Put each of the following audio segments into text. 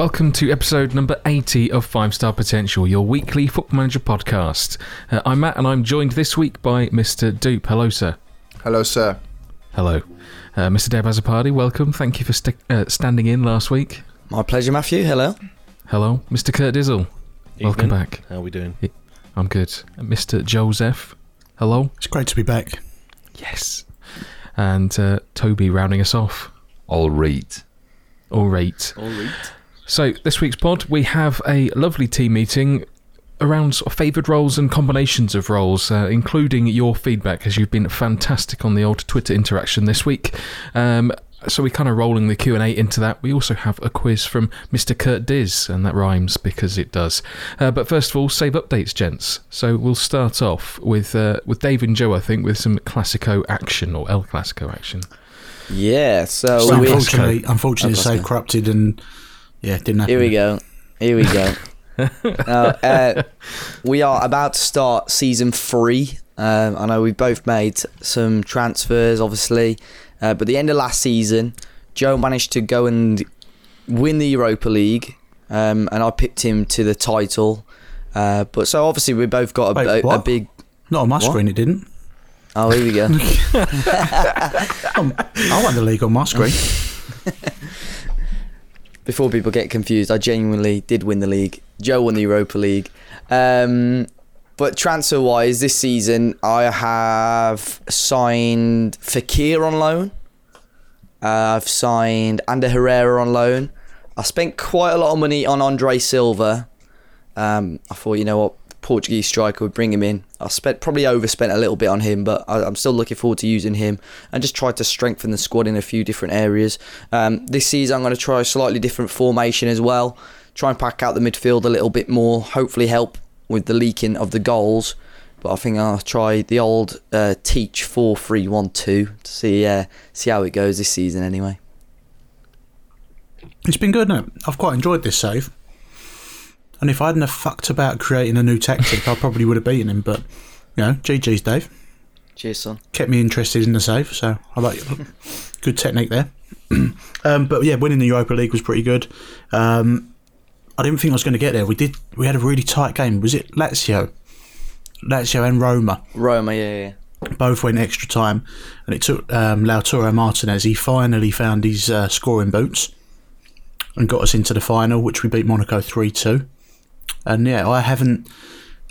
Welcome to episode number 80 of Five Star Potential, your weekly Football Manager podcast. Uh, I'm Matt and I'm joined this week by Mr. Dupe. Hello, sir. Hello, sir. Hello. Uh, Mr. Deb Azapadi, welcome. Thank you for st- uh, standing in last week. My pleasure, Matthew. Hello. Hello. Mr. Kurt Dizzle, welcome Evening. back. How are we doing? I'm good. Mr. Joseph, hello. It's great to be back. Yes. And uh, Toby rounding us off. All right. All right. All right. So, this week's pod, we have a lovely team meeting around sort of favoured roles and combinations of roles, uh, including your feedback, as you've been fantastic on the old Twitter interaction this week. Um, so we're kind of rolling the Q and A into that. We also have a quiz from Mr. Kurt Diz, and that rhymes because it does. Uh, but first of all, save updates, gents. So we'll start off with uh, with Dave and Joe, I think, with some Classico action or El Clasico action. Yeah. So, So we, unfortunately, unfortunately, save corrupted and yeah, didn't happen. here we go. Here we go. now, uh, we are about to start season three. Um, I know we both made some transfers, obviously, uh, but the end of last season, Joe managed to go and win the Europa League, um, and I picked him to the title. Uh, but so obviously we both got a, Wait, a, a big. Not on my What? screen, it didn't. Oh, here we go. I won the league on my screen. Before people get confused, I genuinely did win the league. Joe won the Europa League. Um, but transfer wise, this season I have signed Fekir on loan. Uh, I've signed Ander Herrera on loan. I spent quite a lot of money on Andre Silva. Um, I thought, you know what, Portuguese striker would bring him in. I spent probably overspent a little bit on him, but I, I'm still looking forward to using him and just try to strengthen the squad in a few different areas. Um, this season, I'm going to try a slightly different formation as well. Try and pack out the midfield a little bit more. Hopefully, help with the leaking of the goals. But I think I'll try the old uh, teach four three one two to see uh, see how it goes this season. Anyway, It's been good, no? I've quite enjoyed this save. And if I hadn't have fucked about creating a new tactic, I probably would have beaten him. But you know, GG's Dave cheers, son. kept me interested in the save, so I like good technique there. um, but yeah, winning the Europa League was pretty good. Um, I didn't think I was going to get there. We did. We had a really tight game. Was it Lazio? Lazio and Roma. Roma, yeah, yeah. both went extra time, and it took um, Lautaro Martinez. He finally found his uh, scoring boots and got us into the final, which we beat Monaco three two. And yeah, I haven't,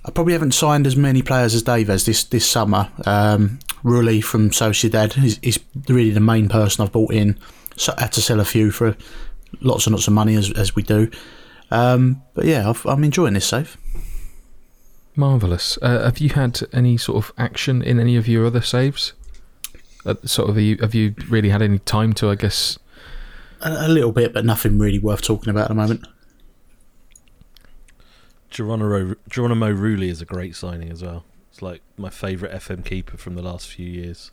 I probably haven't signed as many players as Dave has this this summer. Um, Rulli from Sociedad is, is really the main person I've bought in. So I had to sell a few for lots and lots of money as as we do. Um, but yeah, I've, I'm enjoying this save. Marvelous. Uh, have you had any sort of action in any of your other saves? Uh, sort of, have you, have you really had any time to, I guess, A, a little bit, but nothing really worth talking about at the moment. Geronimo, Geronimo Rulli is a great signing as well. It's like my favourite FM keeper from the last few years.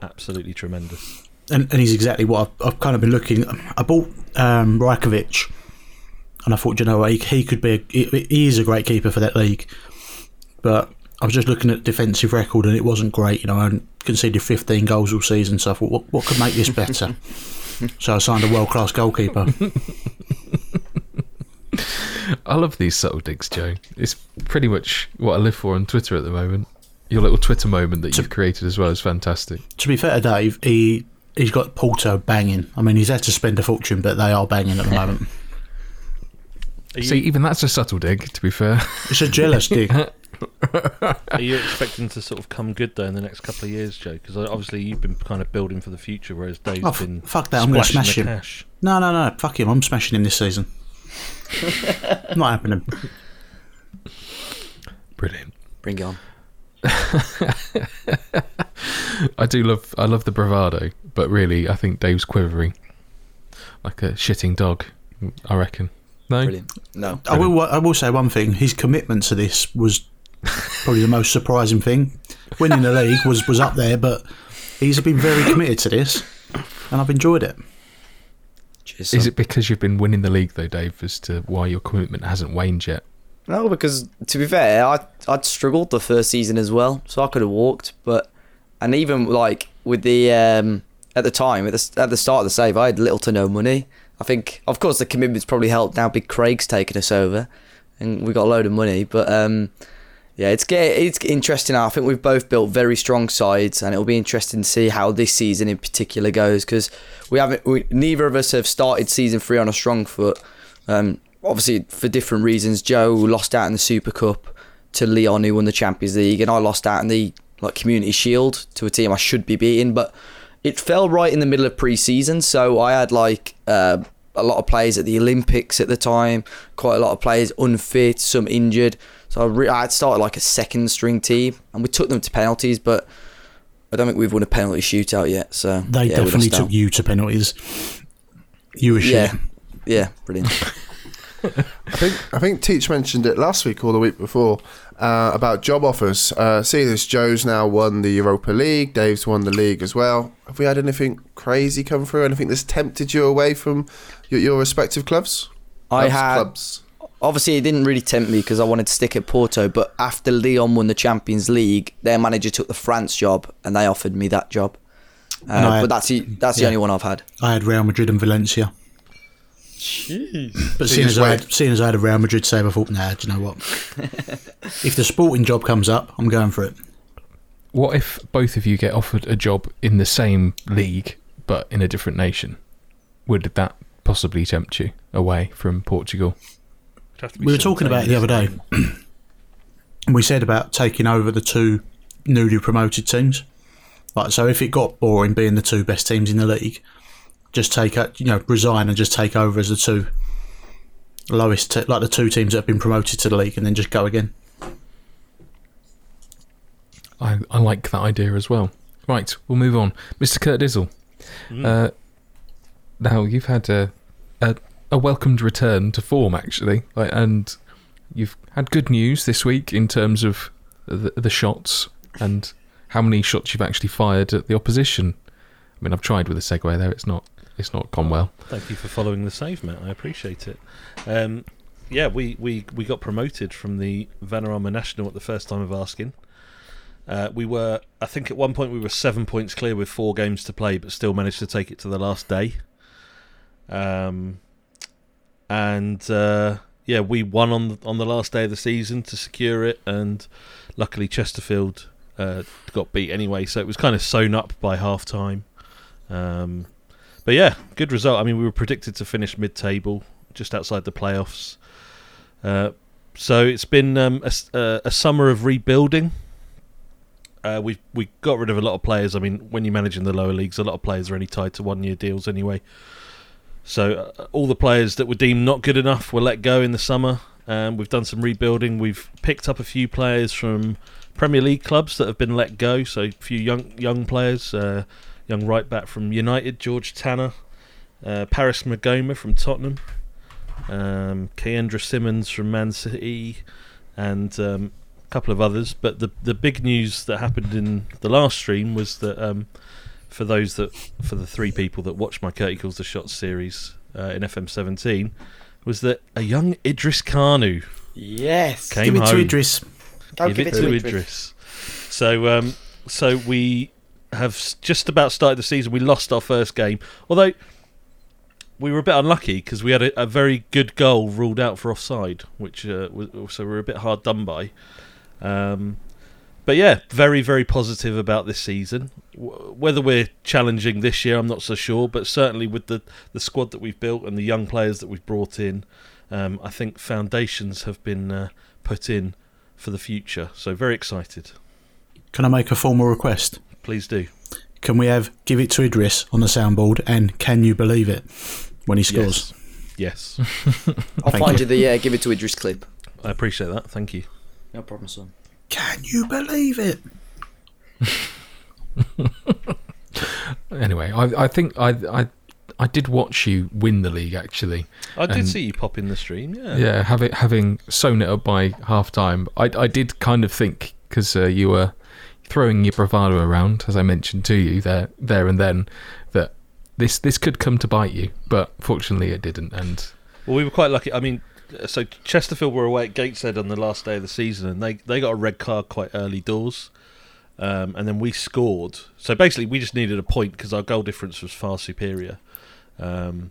Absolutely tremendous. and, and he's exactly what I've, I've kind of been looking. I bought um, Rajkovic, and I thought, you know, what, he, he could be. A, he, he is a great keeper for that league, but I was just looking at defensive record, and it wasn't great. You know, I conceded 15 goals all season, so I thought, what, what could make this better? so I signed a world class goalkeeper. I love these subtle digs, Joe. It's pretty much what I live for on Twitter at the moment. Your little Twitter moment that you've created as well is fantastic. to be fair to Dave, he he's got Porto banging. I mean, he's had to spend a fortune, but they are banging at the moment. Are See, even that's a subtle dig, to be fair. It's a jealous dig. are you expecting to sort of come good though in the next couple of years, Joe? Because obviously you've been kind of building for the future, whereas Dave's Oh, f- been fuck that, I'm gonna smash him. Cash. No, no, no. Fuck him. I'm smashing him this season. Not happening. Brilliant. Bring it on. I do love I love the bravado, but really I think Dave's quivering. Like a shitting dog, I reckon. No? Brilliant. No. I will. I will say one thing. His commitment to this was probably the most surprising thing. Winning the league was was up there, but he's been very committed to this, and I've enjoyed it. Cheers, Is it because you've been winning the league though, Dave, as to why your commitment hasn't waned yet? No, because to be fair, I I'd struggled the first season as well, so I could have walked. But and even like with the um, at the time at the at the start of the save, I had little to no money. I think, of course, the commitment's probably helped. Now, Big Craig's taken us over, and we got a load of money. But um, yeah, it's it's interesting. I think we've both built very strong sides, and it'll be interesting to see how this season in particular goes because we haven't. We, neither of us have started season three on a strong foot. Um, obviously, for different reasons. Joe lost out in the Super Cup to Lyon, who won the Champions League, and I lost out in the like Community Shield to a team I should be beating, but it fell right in the middle of pre-season, so I had like uh, a lot of players at the Olympics at the time, quite a lot of players unfit, some injured. So I, re- I had started like a second string team, and we took them to penalties, but I don't think we've won a penalty shootout yet. So They yeah, definitely lost out. took you to penalties. You were shit. Yeah, yeah, brilliant. I think I think Teach mentioned it last week or the week before uh, about job offers. Uh, seeing as Joe's now won the Europa League, Dave's won the league as well. Have we had anything crazy come through? Anything that's tempted you away from your, your respective clubs? I Clubs, had clubs. Obviously it didn't really tempt me because I wanted to stick at Porto, but after Lyon won the Champions League, their manager took the France job, and they offered me that job. Uh, And I- but that's the, that's the yeah. only one I've had. I had Real Madrid and Valencia. Jeez. But So seeing as, I had, seeing as I had a Real Madrid save, I thought, nah, do you know what? if the sporting job comes up, I'm going for it. What if both of you get offered a job in the same league but in a different nation? Would that possibly tempt you away from Portugal? It'd have to be We were talking about it the other day. And we said about taking over the two newly promoted teams. Like, so if it got boring being the two best teams in the league, just take a, you know, resign and just take over as the two lowest, te- like the two teams that have been promoted to the league, and then just go again. I, I like that idea as well. Right, we'll move on. Mr. Kurt Dizzle. Mm. Uh, now, you've had a, a, a welcomed return to form, actually. Like, and you've had good news this week in terms of the, the shots and how many shots you've actually fired at the opposition. I mean, I've tried with a segue there. It's not. It's not gone well. Thank you for following the save, Matt. I appreciate it. Um, yeah, we, we, we got promoted from the Vanarama National at the first time of asking. Uh, we were, I think, at one point we were seven points clear with four games to play, but still managed to take it to the last day. Um, and uh, yeah, we won on the, on the last day of the season to secure it, and luckily Chesterfield uh, got beat anyway, so it was kind of sewn up by half time. Um, but yeah, good result. I mean, we were predicted to finish mid-table, just outside the playoffs. Uh, so it's been um, a, uh, a summer of rebuilding. Uh, we we got rid of a lot of players. I mean, when you're managing the lower leagues, a lot of players are only tied to one-year deals anyway. So uh, all the players that were deemed not good enough were let go in the summer. Um, we've done some rebuilding. We've picked up a few players from Premier League clubs that have been let go. So a few young young players. Uh, young right back from United, George Tanner, uh, Paris Maghoma from Tottenham, um, Keandra Simmons from Man City, and um, a couple of others. But the the big news that happened in the last stream was that um, for those that for the three people that watched my Kurt Equals the Shots series uh, in FM17 was that a young Idris Kanu Yes. came Give it home to Idris. Go give, it, to Idris. So, um, so we have just about started the season. We lost our first game, although we were a bit unlucky because we had a, a very good goal ruled out for offside, which uh, was, so we were a bit hard done by. Um, but yeah, very very positive about this season. Whether we're challenging this year, I'm not so sure, but certainly with the the squad that we've built and the young players that we've brought in, um, I think foundations have been uh, put in for the future. So very excited. Can I make a formal request? Please do. Can we have give it to Idris on the soundboard and can you believe it when he scores? Yes, I'll Thank find you. you the yeah. Give it to Idris clip. I appreciate that. Thank you. No problem, son. Can you believe it? Anyway, I, I think I, I I did watch you win the league actually. I did And- see you pop in the stream. Yeah. Yeah, having having sewn it up by half time, I I did kind of think because uh, you were throwing your bravado around, as I mentioned to you there there and then, that this this could come to bite you, but fortunately it didn't. And Well, we were quite lucky. I mean, so Chesterfield were away at Gateshead on the last day of the season, and they they got a red card quite early doors. Um, and then we scored. So basically, we just needed a point because our goal difference was far superior. Um,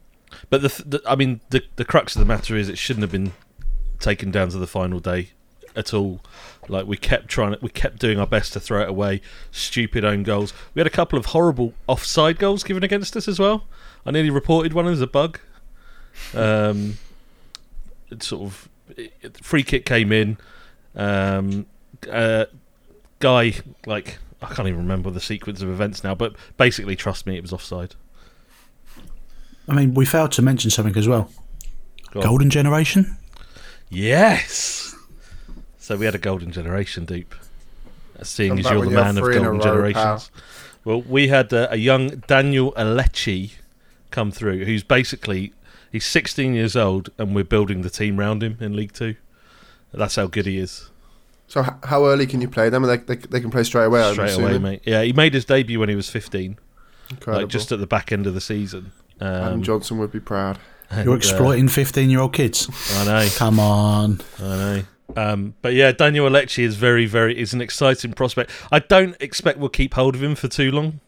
But the, the I mean, the the crux of the matter is it shouldn't have been taken down to the final day at all. Like we kept trying, we kept doing our best to throw it away. Stupid own goals. We had a couple of horrible offside goals given against us as well. I nearly reported one as a bug. Um, sort of it, free kick came in. Um, uh, guy like I can't even remember the sequence of events now, but basically, trust me, it was offside. I mean, we failed to mention something as well. Go. Golden generation. Yes. So we had a golden generation, Deep. Seeing Come as you're the when you're man of three in a golden row, generations. Well, we had uh, a young Daniel Alechi come through, who's basically he's 16 years old, and we're building the team round him in League Two. That's how good he is. So how early can you play them? They, they, they can play straight away. Straight away, mate. Yeah, he made his debut when he was 15, Incredible. like just at the back end of the season. Adam Um, Johnson would be proud. and, You're uh, exploiting 15 year old kids. I know. Come on. I know. Um, but yeah, Daniel Alecci is very, very is an exciting prospect. I don't expect we'll keep hold of him for too long.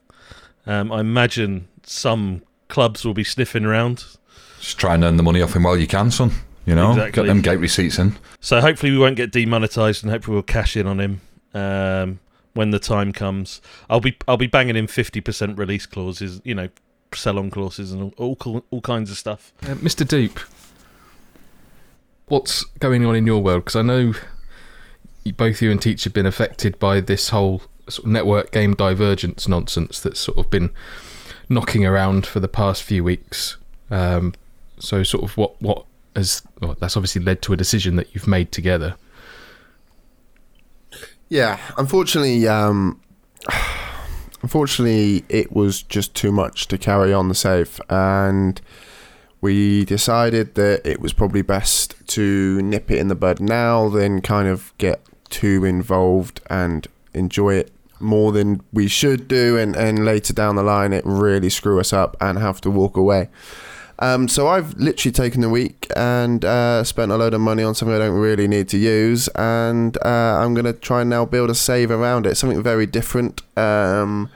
Um, I imagine some clubs will be sniffing around. Just try and earn the money off him while you can, son. You know, Exactly. get them gate receipts in. So hopefully we won't get demonetized, and hopefully we'll cash in on him um, when the time comes. I'll be I'll be banging in fifty percent release clauses, you know, sell on clauses and all all, all kinds of stuff. Uh, Mr. Dupe, what's going on in your world? Because I know both you and Teach have been affected by this whole sort of network game divergence nonsense that's sort of been knocking around for the past few weeks. Um, so, sort of what what has well, that's obviously led to a decision that you've made together. Yeah, unfortunately, um, unfortunately, it was just too much to carry on the save, and we decided that it was probably best to nip it in the bud now than kind of get too involved and enjoy it more than we should do, and, and later down the line, it really screw us up and have to walk away. Um, so I've literally taken the week and uh, spent a load of money on something I don't really need to use, and uh, I'm going to try and now build a save around it, something very different, um,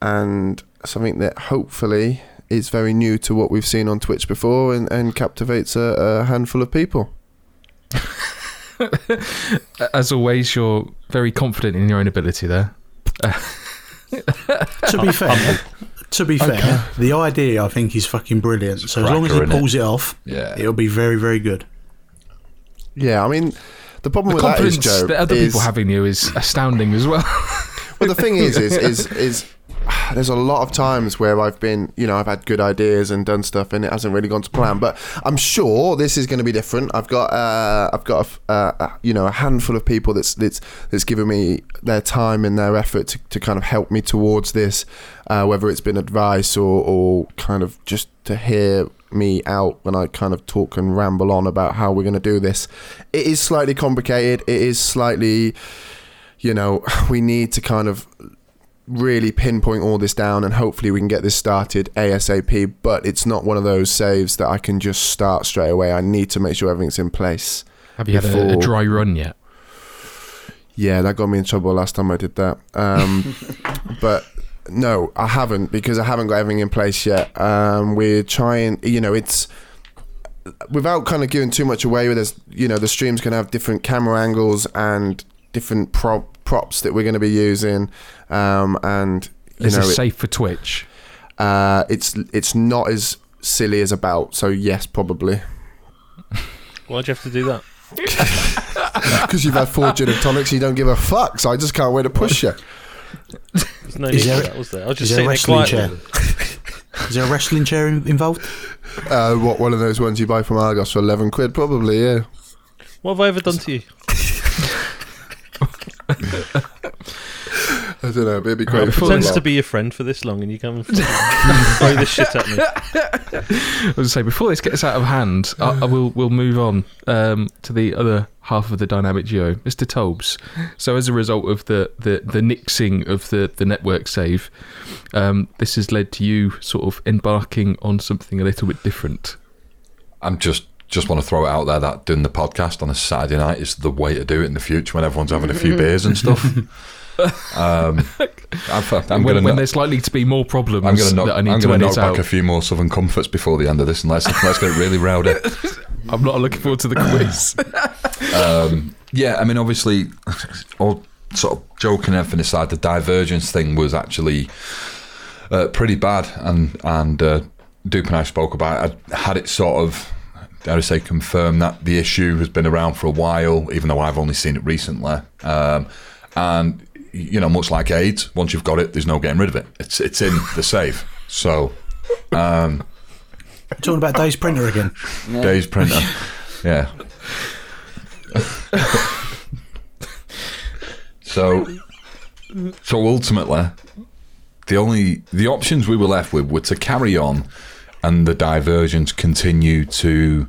and something that hopefully is very new to what we've seen on Twitch before and, and captivates a, a handful of people. As always, you're very confident in your own ability there. To be fair, to be fair, the idea I think is fucking brilliant. So as long as he pulls it off, Yeah. it'll be very, very good. Yeah, I mean, the problem The with that is, confidence Joe, that other is, people having you is astounding as well. Well, the thing is, is, is, is, there's a lot of times where I've been, you know, I've had good ideas and done stuff, and it hasn't really gone to plan. But I'm sure this is going to be different. I've got, uh, I've got, a uh, uh, you know, a handful of people that's that's that's given me their time and their effort to, to kind of help me towards this, uh, whether it's been advice or, or kind of just to hear me out when I kind of talk and ramble on about how we're going to do this. It is slightly complicated. It is slightly you know, we need to kind of really pinpoint all this down and hopefully we can get this started ASAP. But it's not one of those saves that I can just start straight away. I need to make sure everything's in place. have you had a, a dry run yet? Yeah, that got me in trouble last time I did that. Um, but no, I haven't because I haven't got everything in place yet. Um, we're trying, you know, it's without kind of giving too much away. With There's, you know, the stream's to have different camera angles and different prop props that we're going to be using, um, and you Is know, it- safe for Twitch? uh, it's it's not as silly as about. So yes, probably Why'd you have to do that? because you've had four gin and tonics, you don't give a fuck. So I just can't wait to push you. There's no Is need there- that, was there? I was just is there a sitting there wrestling quietly. Is there a wrestling chair involved? Uh, what one of those ones you buy from Argos for eleven quid? Probably, yeah. What have I ever done to you? I don't know, but it'd be great. Right, if it Pretends to be your friend for this long, and you come and throw this shit at me. I was going to say before this gets out of hand, I, I will we'll move on um, to the other half of the dynamic duo, Mr. Tobes. So as a result of the the, the nixing of the, the network save, um, this has led to you sort of embarking on something a little bit different. I'm just just want to throw it out there that doing the podcast on a Saturday night is the way to do it in the future when everyone's having a few beers and stuff. Um, I've, I'm when, going when there's likely to be more problems I'm going to knock, I I'm need to gonna knock back out. a few more Southern Comforts before the end of this, and let's let's get really rowdy. I'm not looking forward to the quiz. Um, yeah, I mean, obviously, all sort of joking and everything aside, the divergence thing was actually uh, pretty bad, and and uh, Dupe and I spoke about. It. I had it sort of, dare I say, confirm that the issue has been around for a while, even though I've only seen it recently. Um, and you know, much like AIDS, once you've got it, there's no getting rid of it. It's it's in the safe. So, um, Talking about Dave's printer again. Dave's printer, yeah. so, so ultimately, the only the options we were left with were to carry on, and the diversions continue to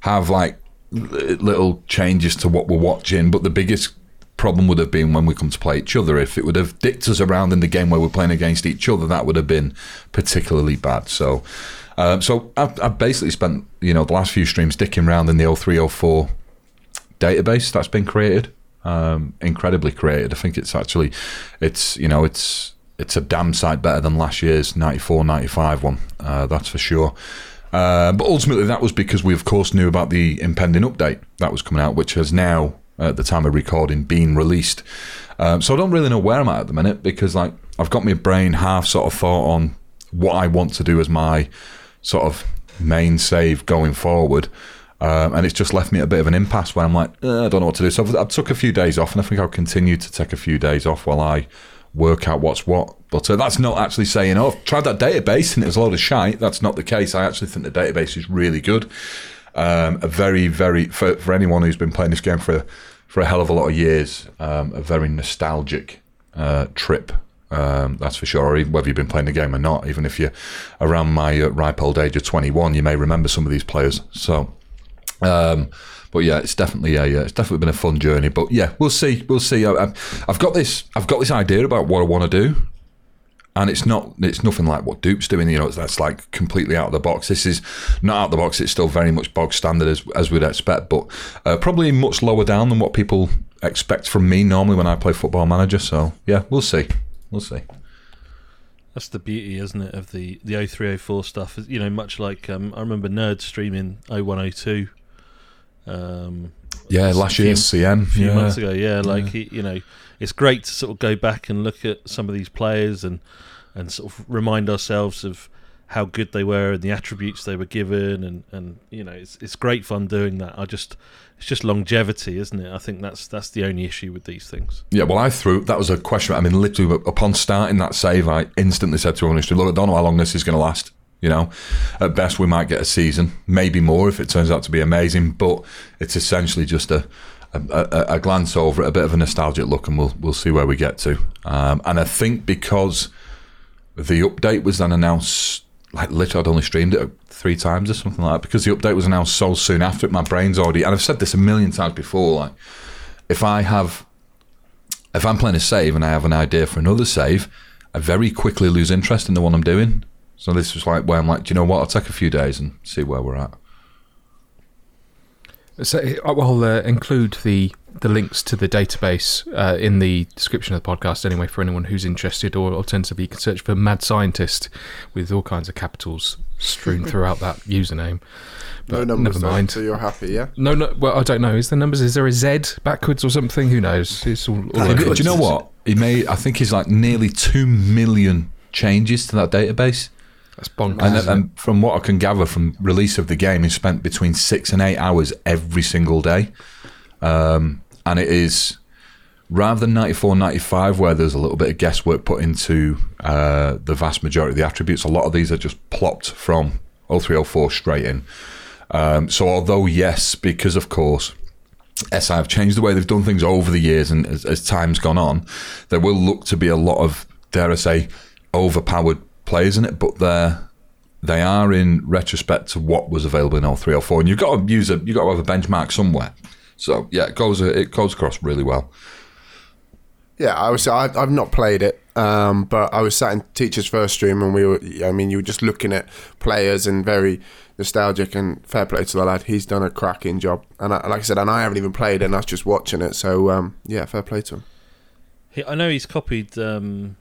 have like little changes to what we're watching. But the biggest problem would have been when we come to play each other. If it would have dicked us around in the game where we're playing against each other, that would have been particularly bad. So, um, so I've, I've basically spent you know the last few streams dicking around in the 0304 database that's been created. Um, incredibly created. I think it's actually, it's you know it's it's a damn sight better than last year's 94 95 one. Uh, that's for sure. Uh, but ultimately, that was because we, of course, knew about the impending update that was coming out, which has now, at the time of recording, been released. Um, so I don't really know where I'm at at the minute because, like, I've got my brain half sort of thought on what I want to do as my sort of main save going forward. Um, and it's just left me a bit of an impasse where I'm like, "Uh, I don't know what to do. So I've, I've took a few days off, and I think I'll continue to take a few days off while I work out what's what. But uh, that's not actually saying, oh, I've tried that database and it was a load of shite. That's not the case. I actually think the database is really good. Um, a very, very for, for anyone who's been playing this game for for a hell of a lot of years, um, a very nostalgic uh, trip. Um, that's for sure. Or even whether you've been playing the game or not, even if you're around my uh, ripe old age of 21, you may remember some of these players. So, um, but yeah, it's definitely a uh, it's definitely been a fun journey. But yeah, we'll see, we'll see. I, I've, I've got this I've got this idea about what I want to do, and it's not it's nothing like what Dupe's doing. You know, it's, that's like completely out of the box. This is not out of the box. It's still very much bog standard as as we'd expect, but uh, probably much lower down than what people expect from me normally when I play Football Manager. So yeah, we'll see, we'll see. That's the beauty, isn't it, of the the 0304 stuff? You know, much like um, I remember Nerd streaming 0102. Um, Yeah, last year's CM. a few yeah. months ago. Yeah, like he, you know, it's great to sort of go back and look at some of these players and and sort of remind ourselves of how good they were and the attributes they were given and and you know it's it's great fun doing that. I just it's just longevity, isn't it? I think that's that's the only issue with these things. Yeah, well, I threw that was a question. I mean, literally upon starting that save, I instantly said to Honest, "Look, I don't know how long this is going to last. You know, at best we might get a season, maybe more if it turns out to be amazing. But it's essentially just a a, a, a glance over it, a bit of a nostalgic look, and we'll we'll see where we get to. Um, and I think because the update was then announced, like literally, I'd only streamed it three times or something like that. Because the update was announced so soon after it, my brain's already. And I've said this a million times before. Like, if I have if I'm playing a save and I have an idea for another save, I very quickly lose interest in the one I'm doing. So this was like where I'm like, do you know what? I'll take a few days and see where we're at. So I'll uh, include the the links to the database uh, in the description of the podcast anyway for anyone who's interested, or alternatively you can search for Mad Scientist with all kinds of capitals strewn throughout that username. No But numbers, never though, mind. so you're happy, yeah? No, no. Well, I don't know. Is there numbers? Is there a Z backwards or something? Who knows? It's all. all do, you know what? He made, I think he's like nearly two million changes to that database. That's bonkers. And, and from what I can gather from release of the game, he spent between six and eight hours every single day. Um, and it is rather than 94, 95, where there's a little bit of guesswork put into uh, the vast majority of the attributes. A lot of these are just plopped from 0304 straight in. Um, so although yes, because of course SI have changed the way they've done things over the years, and as, as time's gone on, there will look to be a lot of dare I say overpowered players in it, but they're they are in retrospect to what was available in 0304, and you've got to use a you've got to have a benchmark somewhere. So yeah, it goes it goes across really well. Yeah, I was. I, I've not played it, um, but I was sat in teacher's first stream, and we were. I mean, you were just looking at players and very nostalgic. And fair play to the lad; he's done a cracking job. And I, like I said, and I haven't even played it, and I was just watching it. So um, yeah, fair play to him. He, I know he's copied. Um,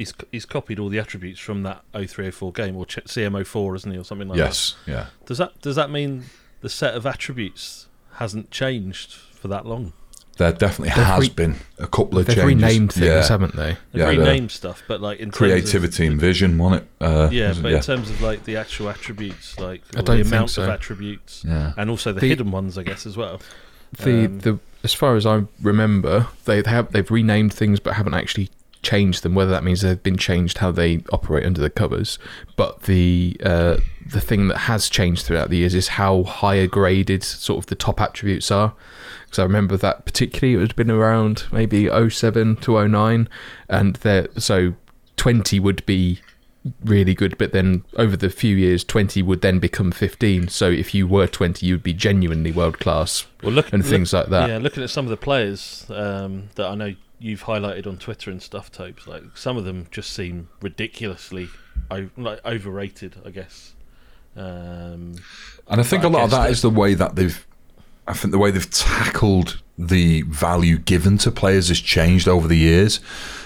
he's he's copied all the attributes from that 0304 game or CM04, isn't he, or something like that? yes, yeah. Does that does that mean the set of attributes hasn't changed for that long? There definitely They've has re- been a couple of changes. They've changes. renamed things, yeah. haven't they? They've Yeah, the renamed stuff, but like in terms of- creativity and vision, wasn't it? Uh, yeah, wasn't- but in terms of like the actual attributes, like I don't the think amount so. of attributes, yeah. and also the, The- hidden ones, I guess as well. The Um, the as far as I remember, they have they've renamed things but haven't actually changed them. Whether that means they've been changed how they operate under the covers, but the uh, the thing that has changed throughout the years is how higher graded sort of the top attributes are. Because I remember that particularly, it had been around maybe 07 to 09, and there so 20 would be really good, but then over the few years, 20 would then become 15. So if you were 20, you'd be genuinely world class well, look, and look- things like that. Yeah, looking at some of the players um, that I know you've highlighted on Twitter and stuff, Tobes, like some of them just seem ridiculously o- like overrated, I guess. Um, And I think a lot of that is the way that they've. I think the way they've tackled the value given to players has changed over the years.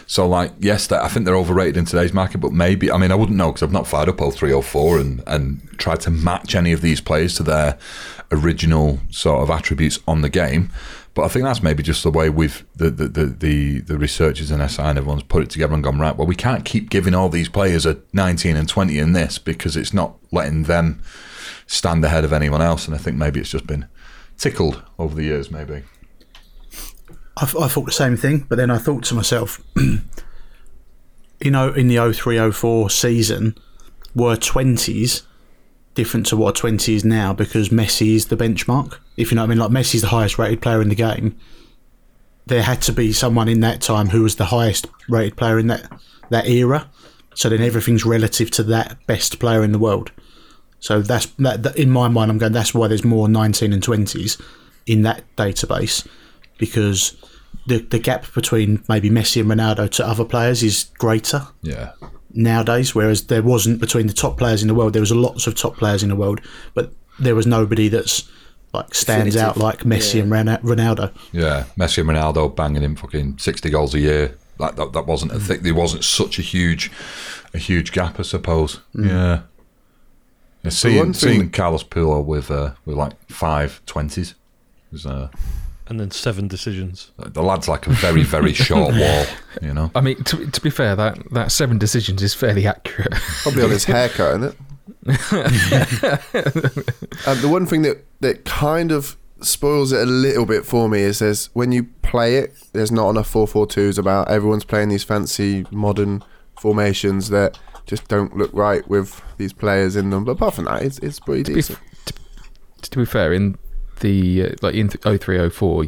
So, like, yes, I think they're overrated in today's market, but maybe I mean I wouldn't know because I've not fired up 0304 and and tried to match any of these players to their original sort of attributes on the game. But I think that's maybe just the way we've the the the the, the researchers and SI and everyone's put it together and gone right. Well, we can't keep giving all these players a 19 and 20 in this because it's not letting them stand ahead of anyone else. And I think maybe it's just been tickled over the years, maybe. I, I thought the same thing, but then I thought to myself, you know, in the 0304 season, were 20s different to what a 20 is now because Messi is the benchmark? If you know what I mean, like Messi's the highest rated player in the game. There had to be someone in that time who was the highest rated player in that, that era. So then everything's relative to that best player in the world. So that's that, that in my mind. I'm going. That's why there's more 19 and 20s in that database because the the gap between maybe Messi and Ronaldo to other players is greater Yeah. Nowadays. Whereas there wasn't between the top players in the world. There was lots of top players in the world, but there was nobody that's like stands out like Messi Yeah. and Ronaldo. Yeah. Messi and Ronaldo banging in fucking 60 goals a year. Like that, that wasn't a thing. There wasn't such a huge, a huge gap, I suppose. Yeah. Yeah, seeing, one thing seeing that- Carlos Puyol with uh, with like five twenties was uh, and then seven decisions. the lad's like a very very short wall, you know. I mean, to, to be fair, that, that seven decisions is fairly accurate. Probably on his haircut, isn't it? um, the one thing that, that kind of spoils it a little bit for me is there's when you play it, there's not enough 4-4-2s about. Everyone's playing these fancy modern formations that just don't look right with these players in them. But apart from that, it's, it's pretty to, be, decent. f- to, to be fair, in the uh, like in th- 0304,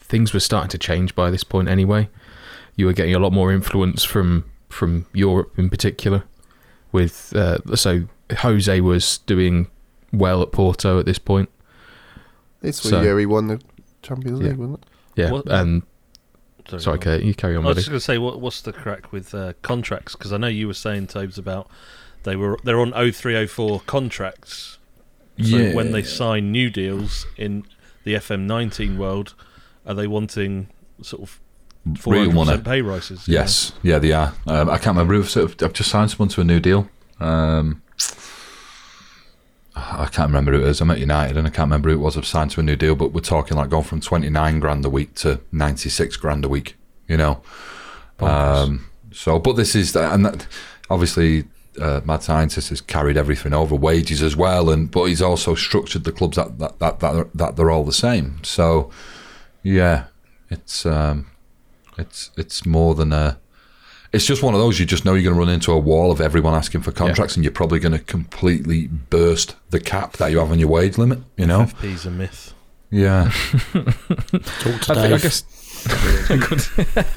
things were starting to change by this point anyway. You were getting a lot more influence from from Europe in particular. With uh, so Jose was doing well at Porto at this point. It's the So- year he won the Champions Yeah. League, wasn't it? Yeah, What- and Sorry, sorry, go on. Kurt, you carry on, I was buddy. just going to say, what, what's the crack with uh, contracts? Because I know you were saying, Tobes, about they were they're on 0304 contracts. So Yeah. when they sign new deals in the FM19 world, are they wanting sort of 400% money. pay rises? Yes, yeah, they are. Um, I can't remember. Sort of- I've just signed someone to a new deal. Um, I can't remember who it is. I'm at United, and I can't remember who it was. I've signed to a new deal, but we're talking like going from 29 grand a week to 96 grand a week. You know. Um, so, but this is and that, obviously. Uh, Mad Scientist has carried everything over wages as well, and but he's also structured the clubs that that that, that, that they're all the same. So, yeah, it's um, it's it's more than a. It's just one of those you just know you're going to run into a wall of everyone asking for contracts, and you're probably going to completely burst the cap that you have on your wage limit. You know? FP's a myth. Yeah. Talk to I, think, I guess.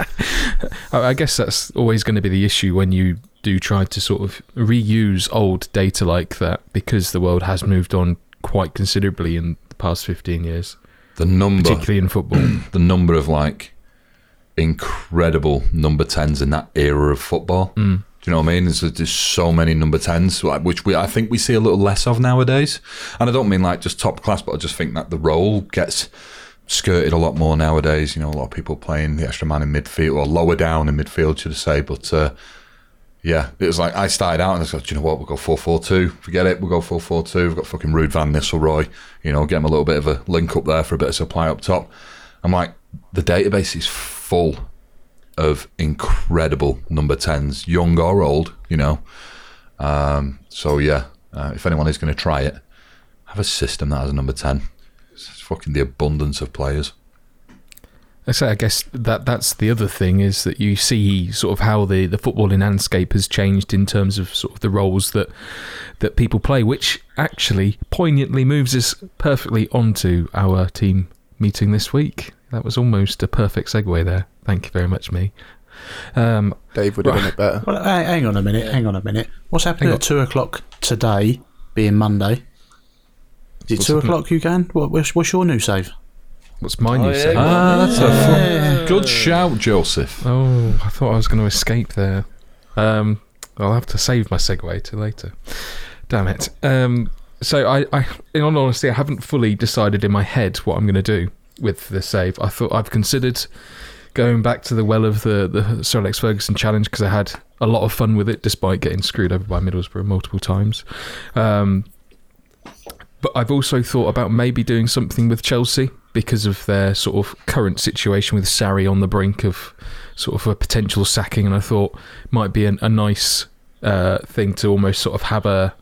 I I guess that's always going to be the issue when you do try to sort of reuse old data like that because the world has moved on quite considerably in the past 15 years, The number, particularly in football. the number of like incredible number tens in that era of football. Mm. Do you know what I mean? There's, there's so many number tens, like, which we I think we see a little less of nowadays. And I don't mean like just top class, but I just think that the role gets skirted a lot more nowadays. You know, a lot of people playing the extra man in midfield or lower down in midfield, should I say? But uh, yeah, it was like I started out and I said, you know what, we'll go 4 4 2. Forget it, we'll go 4 4 2. We've got fucking Ruud Van Nistelrooy, you know, get him a little bit of a link up there for a bit of supply up top. I'm like, the database is full of incredible number 10s, young or old, you know. Um, so yeah, uh, if anyone is going to try it, have a system that has a number 10 fucking the abundance of players. I say, I guess that that's the other thing is that you see sort of how the, the footballing landscape has changed in terms of sort of the roles that that people play, which actually poignantly moves us perfectly onto our team meeting this week. That was almost a perfect segue there. Thank you very much, me. Um, Dave would have done it better. Well, hang hang on a minute. Hang on a minute. What's happening at two o'clock today, being Monday? Is it What's two o'clock you can? What, what's, what's your new save? what's my Oh, new yeah, say? go on. Ah, that's a fu- good shout, Joseph. Oh, I thought I was going to escape there. Um, I'll have to save my segue to later. Damn it. Um, so I, I, in all honesty, I haven't fully decided in my head what I'm going to do with the save. I thought I've considered going back to the well of the the Sir Alex Ferguson challenge because I had a lot of fun with it, despite getting screwed over by Middlesbrough multiple times. Um, but I've also thought about maybe doing something with Chelsea because of their sort of current situation with Sarri on the brink of sort of a potential sacking, and I thought might be an, a nice uh, thing to almost sort of have a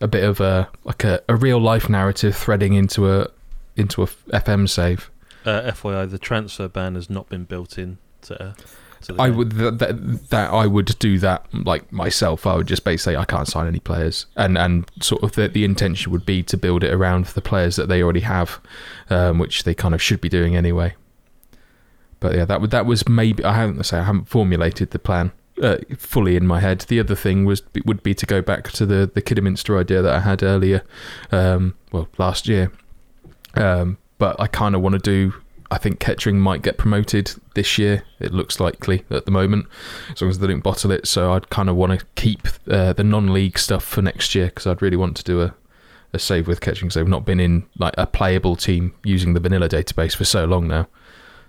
a bit of a like a, a real life narrative threading into a into a FM save. Uh, FYI, the transfer ban has not been built in to. I game. would that, that that I would do that like myself. I would just basically say I can't sign any players, and and sort of the the intention would be to build it around the players that they already have, um, which they kind of should be doing anyway. But yeah, that would that was maybe I haven't say I haven't formulated the plan uh, fully in my head. The other thing was would be to go back to the the Kidderminster idea that I had earlier, um, well last year. Um, but I kind of want to do. I think Kettering might get promoted this year. It looks likely at the moment, as long as they don't bottle it. So I'd kind of want to keep uh, the non-league stuff for next year because I'd really want to do a, a save with Kettering. because they've not been in like a playable team using the vanilla database for so long now.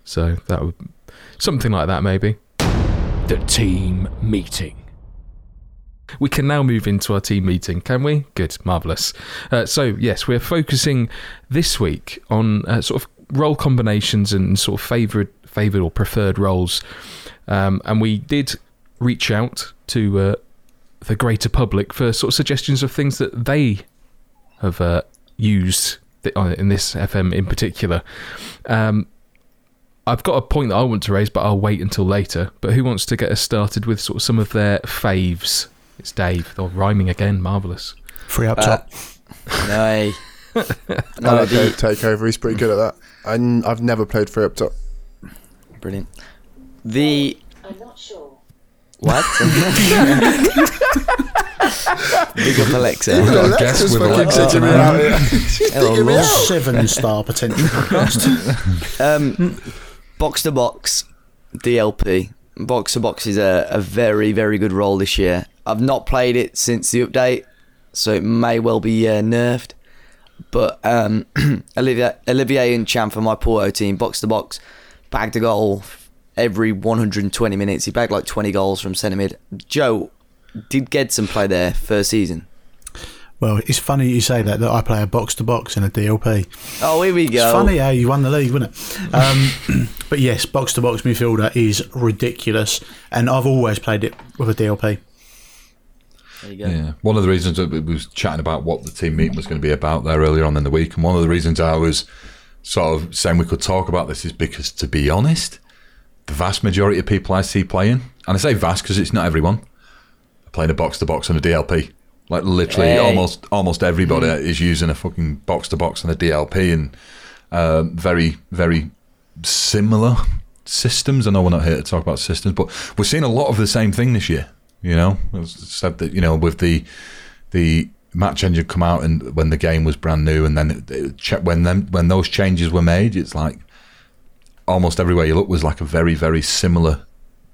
So that would something like that maybe. The team meeting. We can now move into our team meeting, can we? Good, marvellous. Uh, so, yes, we're focusing this week on uh, sort of role combinations and sort of favourite, favoured or preferred roles. Um, and we did reach out to uh, the greater public for sort of suggestions of things that they have uh, used th- uh, in this FM in particular. Um, I've got a point that I want to raise, but I'll wait until later. But who wants to get us started with sort of some of their faves? It's Dave. They're rhyming again. Marvelous. Free up Uh, top. No. I no, like Dave the, Takeover. He's pretty good at that. I n- I've never played free up top. brilliant. The I'm not sure. what? Big up Alexa. got a guest with fucking Alexa digging me tonight. out here. She's Hello, digging me Lord. out. Seven star potential podcast. Um, box to box, DLP. Box to box is a, a very, very good role this year. I've not played it since the update, so it may well be uh, nerfed. But um, Olivier, Olivier and Chan for my Porto team, box to box, bagged a goal every 120 minutes. He bagged like 20 goals from centre mid. Joe, did Gedson play there first season? Well, it's funny you say that, that I play a box to box in a DLP. Oh, here we go. It's funny how you won the league, wasn't it? Um, but yes, box to box midfielder is ridiculous, and I've always played it with a DLP. There you go. Yeah, one of the reasons that we was chatting about what the team meeting was going to be about there earlier on in the week, and one of the reasons I was sort of saying we could talk about this is because, to be honest, the vast majority of people I see playing, and I say vast because it's not everyone, are playing a box to box on a DLP. Like literally, Hey. almost almost everybody is using a fucking box to box on a DLP, and um, very very similar systems. I know we're not here to talk about systems, but we're seeing a lot of the same thing this year. You know, said that you know with the the match engine come out and when the game was brand new, and then it, it, when when those changes were made, it's like almost everywhere you look was like a very very similar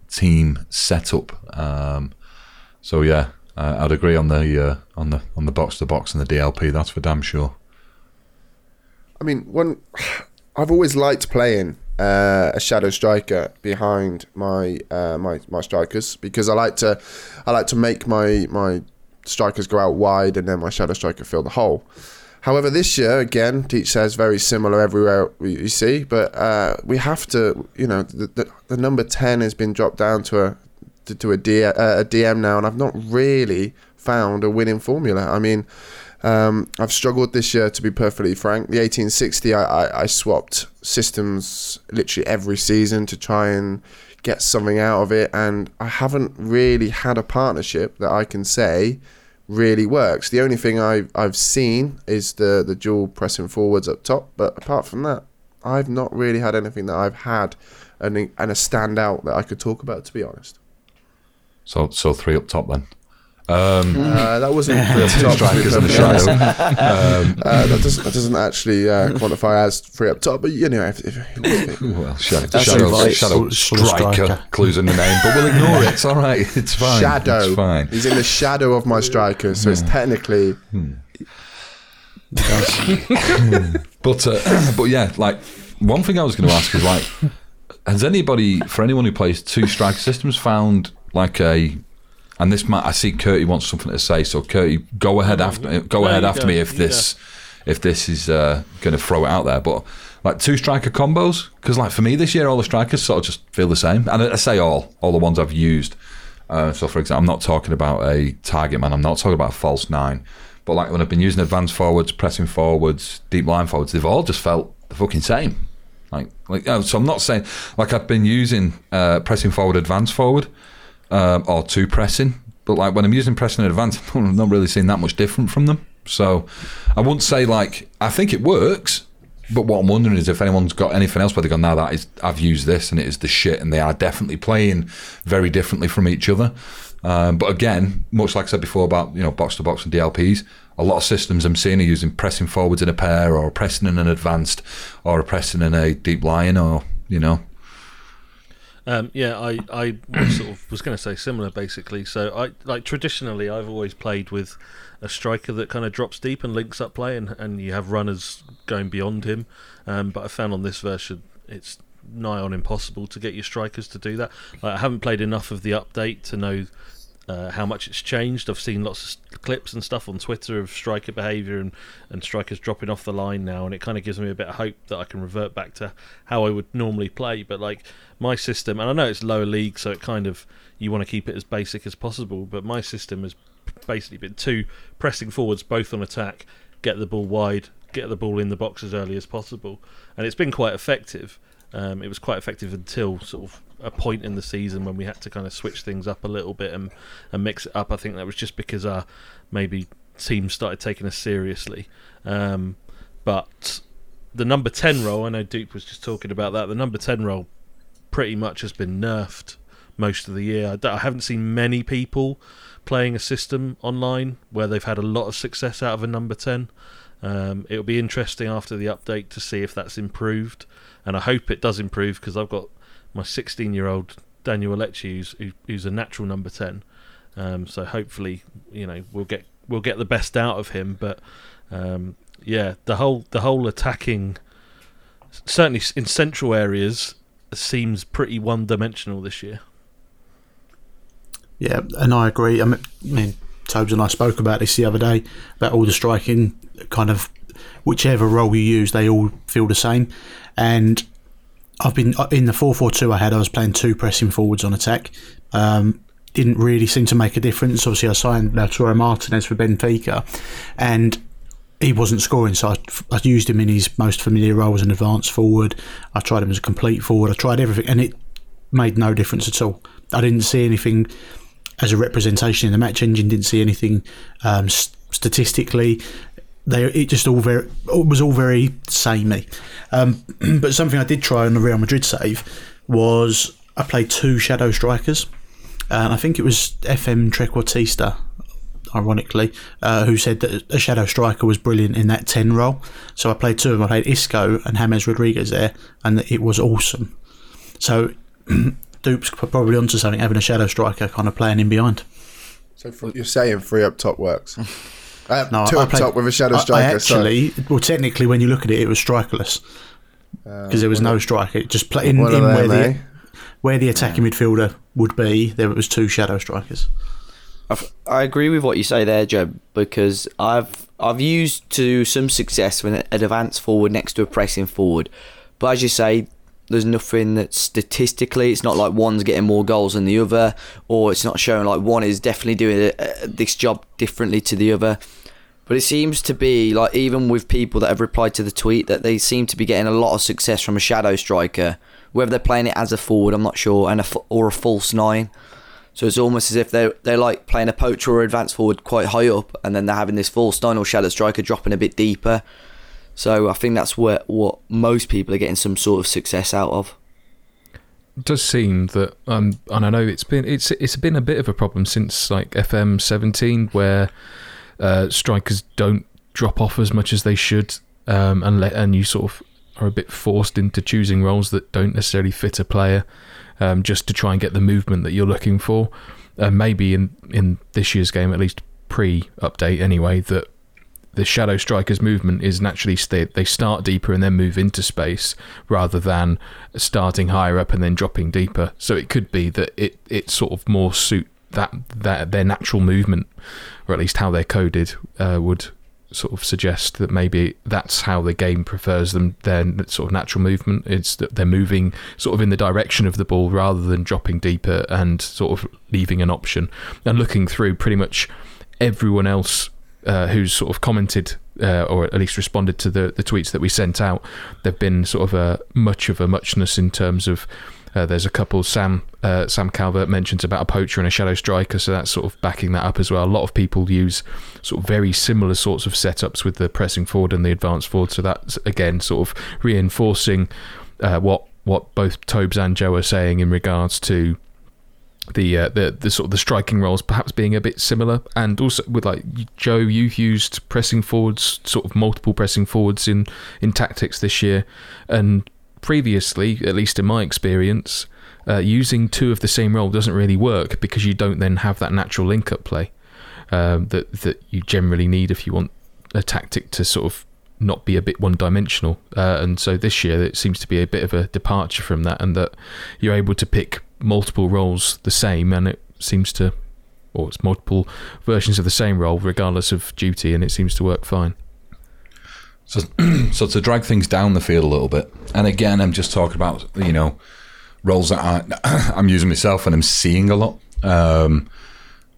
team setup. Um, so yeah, uh, I'd agree on the uh, on the on the box to box and the DLP. That's for damn sure. I mean, one I've always liked playing uh, a shadow striker behind my uh, my my strikers because I like to I like to make my my strikers go out wide and then my shadow striker fill the hole. However, this year again, Teach says very similar everywhere you see, but uh, we have to, you know, the, the, the number ten has been dropped down to a to, to a, D, uh, a DM now, and I've not really found a winning formula. I mean, um, I've struggled this year, to be perfectly frank. The 1860, I, I, I swapped systems literally every season to try and get something out of it, and I haven't really had a partnership that I can say really works. The only thing I've, I've seen is the, the dual pressing forwards up top, but apart from that, I've not really had anything that I've had and, and a standout that I could talk about, to be honest. So, so three up top then. Um, Uh, that wasn't three up top. strikers in the shadow. Um, Uh, that, doesn't, that doesn't actually uh, quantify as free up top, but you know, if, if, if, well, shadow, That's shadow, right. shadow Full- full striker, striker. clues in the name, but we'll ignore it. It's all right. It's fine. shadow. It's fine. He's in the shadow of my striker, so it's technically But uh, but yeah, like one thing I was going to ask is like, has anybody, for anyone who plays two striker systems, found like a, and this might I see Curty wants something to say, so Curty, go ahead after, go No, ahead after go, me if you this, if this is uh, going to throw it out there, but. Like two striker combos, because like for me this year, all the strikers sort of just feel the same. And I say all, all the ones I've used. Uh, so for example, I'm not talking about a target man. I'm not talking about a false nine. But like when I've been using advanced forwards, pressing forwards, deep line forwards, they've all just felt the fucking same. Like, like so I'm not saying like I've been using uh, pressing forward, advanced forward, um, or two pressing. But like when I'm using pressing and advance, I'm not really seeing that much different from them. So I wouldn't say like I think it works. But what I'm wondering is if anyone's got anything else where they go, now that is I've used this and it is the shit, and they are definitely playing very differently from each other. Um, but again, much like I said before about you know box to box and DLPs, a lot of systems I'm seeing are using pressing forwards in a pair, or pressing in an advanced, or pressing in a deep line, or you know. Um, yeah, I, I sort of was going to say similar basically. So I like traditionally I've always played with a striker that kind of drops deep and links up play, and, and you have runners going beyond him. Um, but I found on this version it's nigh on impossible to get your strikers to do that. Like, I haven't played enough of the update to know uh, how much it's changed. I've seen lots of clips and stuff on Twitter of striker behaviour and, and strikers dropping off the line now, and it kind of gives me a bit of hope that I can revert back to how I would normally play. But like my system, and I know it's lower league, so it kind of you want to keep it as basic as possible. But my system has basically been two pressing forwards, both on attack, get the ball wide, get the ball in the box as early as possible, and it's been quite effective. Um, it was quite effective until sort of a point in the season when we had to kind of switch things up a little bit and, and mix it up. I think that was just because our maybe teams started taking us seriously. Um, but the number 10 role, I know Duke was just talking about that, the number 10 role pretty much has been nerfed most of the year. I, I haven't seen many people playing a system online where they've had a lot of success out of a number 10. Um, it'll be interesting after the update to see if that's improved, and I hope it does improve because I've got my 16 year old Daniel Alecci who's, who, who's a natural number 10. Um, so hopefully, you know, we'll get we'll get the best out of him. But um, yeah, the whole the whole attacking, certainly in central areas, seems pretty one dimensional this year. Yeah, and I agree. I mean, I mean, Tobes and I spoke about this the other day about all the striking kind of whichever role you use, they all feel the same. And I've been in the four four two I had. I was playing two pressing forwards on attack. Um, didn't really seem to make a difference. Obviously, I signed Lautaro Martinez for Benfica, and he wasn't scoring, so I, I used him in his most familiar role as an advanced forward. I tried him as a complete forward. I tried everything, and it made no difference at all. I didn't see anything as a representation in the match engine. Didn't see anything um, statistically. They it just all very it was all very samey. Um, but something I did try on the Real Madrid save was I played two shadow strikers, and I think it was FM Trequartista, ironically, uh, who said that a shadow striker was brilliant in that ten role. So I played two of them. I played Isco and James Rodriguez there, and it was awesome. So. Dupe's probably onto something, having a shadow striker kind of playing in behind. So fr- you're saying three up top works. Uh, No, two I up played- top with a shadow striker. I sorry. actually, well, technically, when you look at it, it was strikerless. Uh, because there was no uh, striker. Just play in, One in uh, where them, the where the attacking midfielder would be. There was two shadow strikers. I've- I agree with what you say there, Joe, because I've I've used to some success when an advance forward next to a pressing forward, but as you say, there's nothing that statistically it's not like one's getting more goals than the other, or it's not showing like one is definitely doing uh, this job differently to the other. But it seems to be like even with people that have replied to the tweet that they seem to be getting a lot of success from a shadow striker, whether they're playing it as a forward, I'm not sure, and or a false nine. So it's almost as if they're they're like playing a poacher or advanced forward quite high up, and then they're having this false nine or shadow striker dropping a bit deeper. So I think that's where what most people are getting some sort of success out of. It does seem that um and I know it's been it's it's been a bit of a problem since like FM seventeen where uh, strikers don't drop off as much as they should um and let and you sort of are a bit forced into choosing roles that don't necessarily fit a player um just to try and get the movement that you're looking for and maybe in in this year's game at least pre update anyway that the shadow strikers movement is naturally st- they start deeper and then move into space rather than starting higher up and then dropping deeper. So it could be that it it sort of more suit that that their natural movement or at least how they're coded uh, would sort of suggest that maybe that's how the game prefers them their sort of natural movement. It's that they're moving sort of in the direction of the ball rather than dropping deeper and sort of leaving an option and looking through pretty much everyone else uh, who's sort of commented uh, or at least responded to the, the tweets that we sent out, there've been sort of a much of a muchness in terms of. Uh, there's a couple. Sam uh, Sam Calvert mentions about a poacher and a shadow striker, so that's sort of backing that up as well. A lot of people use sort of very similar sorts of setups with the pressing forward and the advanced forward, so that's again sort of reinforcing uh, what what both Tobes and Joe are saying in regards to the uh, the the sort of the striking roles perhaps being a bit similar, and also with like Joe, you've used pressing forwards, sort of multiple pressing forwards in in tactics this year, and previously, at least in my experience, uh, using two of the same role doesn't really work because you don't then have that natural link up play um, that that you generally need if you want a tactic to sort of not be a bit one dimensional. Uh, and so this year it seems to be a bit of a departure from that, and that you're able to pick multiple roles the same, and it seems to, or it's multiple versions of the same role regardless of duty, and it seems to work fine. So, so to drag things down the field a little bit, and again, I'm just talking about you know roles that I, I'm using myself and I'm seeing a lot. Um,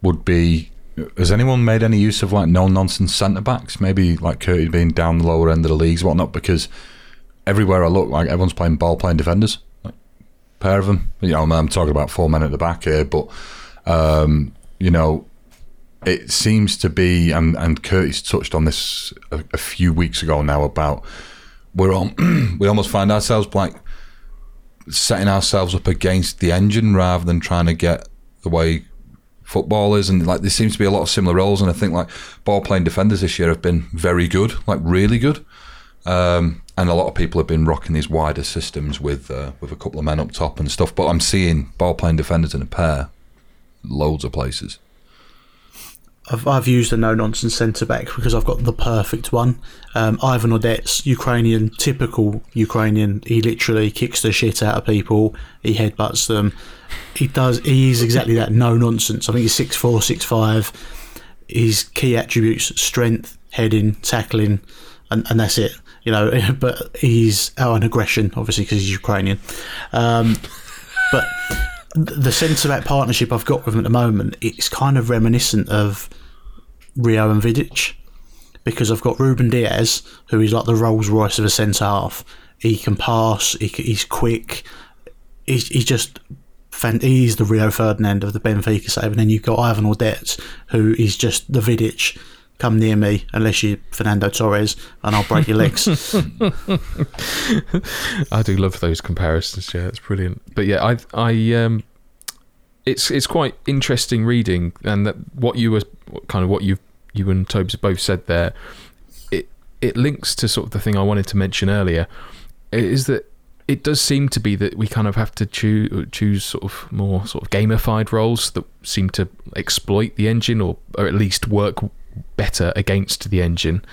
would be has anyone made any use of like no nonsense centre backs? Maybe like Curtis being down the lower end of the leagues, whatnot. Because everywhere I look, like everyone's playing ball playing defenders, pair of them. You know, I'm talking about four men at the back here, but um, you know, it seems to be, and, and Curtis touched on this a, a few weeks ago now about we're on, we almost find ourselves like setting ourselves up against the engine rather than trying to get the way football is, and like there seems to be a lot of similar roles, and I think like ball playing defenders this year have been very good, like really good. Um, and a lot of people have been rocking these wider systems with uh, with a couple of men up top and stuff. But I'm seeing ball playing defenders in a pair, loads of places. I've, I've used a no nonsense centre back because I've got the perfect one. Um, Ivan Odets, Ukrainian, typical Ukrainian. He literally kicks the shit out of people. He headbutts them. He does. He is exactly that. No nonsense. I think he's six four, six five. His key attributes: strength, heading, tackling, and, and that's it. You know, but he's out on aggression, obviously, because he's Ukrainian. Um, but the centre back partnership I've got with him at the moment, it's kind of reminiscent of Rio and Vidic because I've got Ruben Dias, who is like the Rolls Royce of a centre half. He can pass, he, he's quick, he's, he's just. He's the Rio Ferdinand of the Benfica save, and then you've got Ivan Audette, who is just the Vidic. Come near me, unless you're Fernando Torres, and I'll break your legs. I do love those comparisons. Yeah, it's brilliant. But yeah, I, I, um, it's it's quite interesting reading, and that what you were kind of what you you and Tobes both said there. It it links to sort of the thing I wanted to mention earlier, is that it does seem to be that we kind of have to choose choose sort of more sort of gamified roles that seem to exploit the engine or or at least work better against the engine.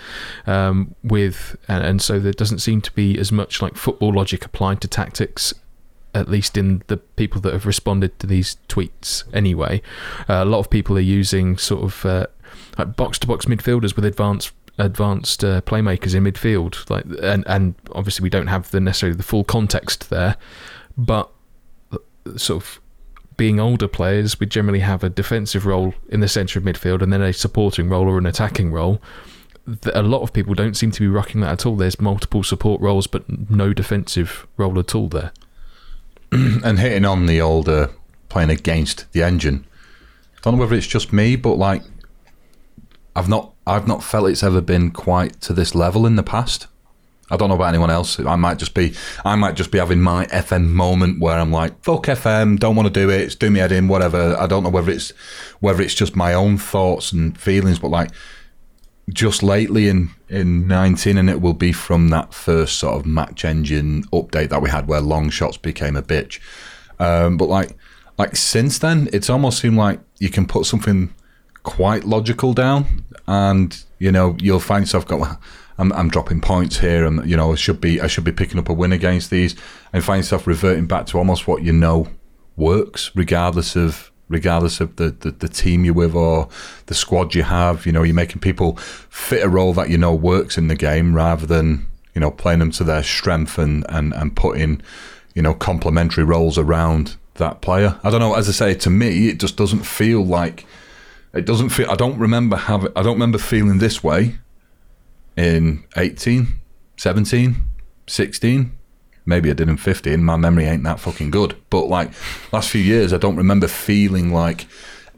Um, with and, and so there doesn't seem to be as much like football logic applied to tactics. At least in the people that have responded to these tweets, anyway, uh, a lot of people are using sort of uh, like box to box midfielders with advanced advanced uh, playmakers in midfield like and and obviously we don't have the necessarily the full context there but uh, sort of being older players we generally have a defensive role in the centre of midfield and then a supporting role or an attacking role a lot of people don't seem to be rocking that at all there's multiple support roles but no defensive role at all there and hitting on the older playing against the engine. I don't know whether it's just me, but like I've not I've not felt it's ever been quite to this level in the past. I don't know about anyone else. I might just be I might just be having my FM moment where I'm like, fuck FM, don't want to do it, it's do me head in, whatever. I don't know whether it's whether it's just my own thoughts and feelings, but like just lately in in 19 and it will be from that first sort of match engine update that we had where long shots became a bitch um, but like like since then it's almost seemed like you can put something quite logical down and you know you'll find yourself going well, I'm, I'm dropping points here and you know I should be I should be picking up a win against these. And find yourself reverting back to almost what you know works regardless of regardless of the, the, the team you're with or the squad you have you know you're making people fit a role that you know works in the game rather than you know playing them to their strength and and, and putting you know complementary roles around that player. I don't know as I say to me it just doesn't feel like it doesn't feel I don't remember having I don't remember feeling this way in 18 17 16 maybe I did in 15 my memory ain't that fucking good. But like last few years I don't remember feeling like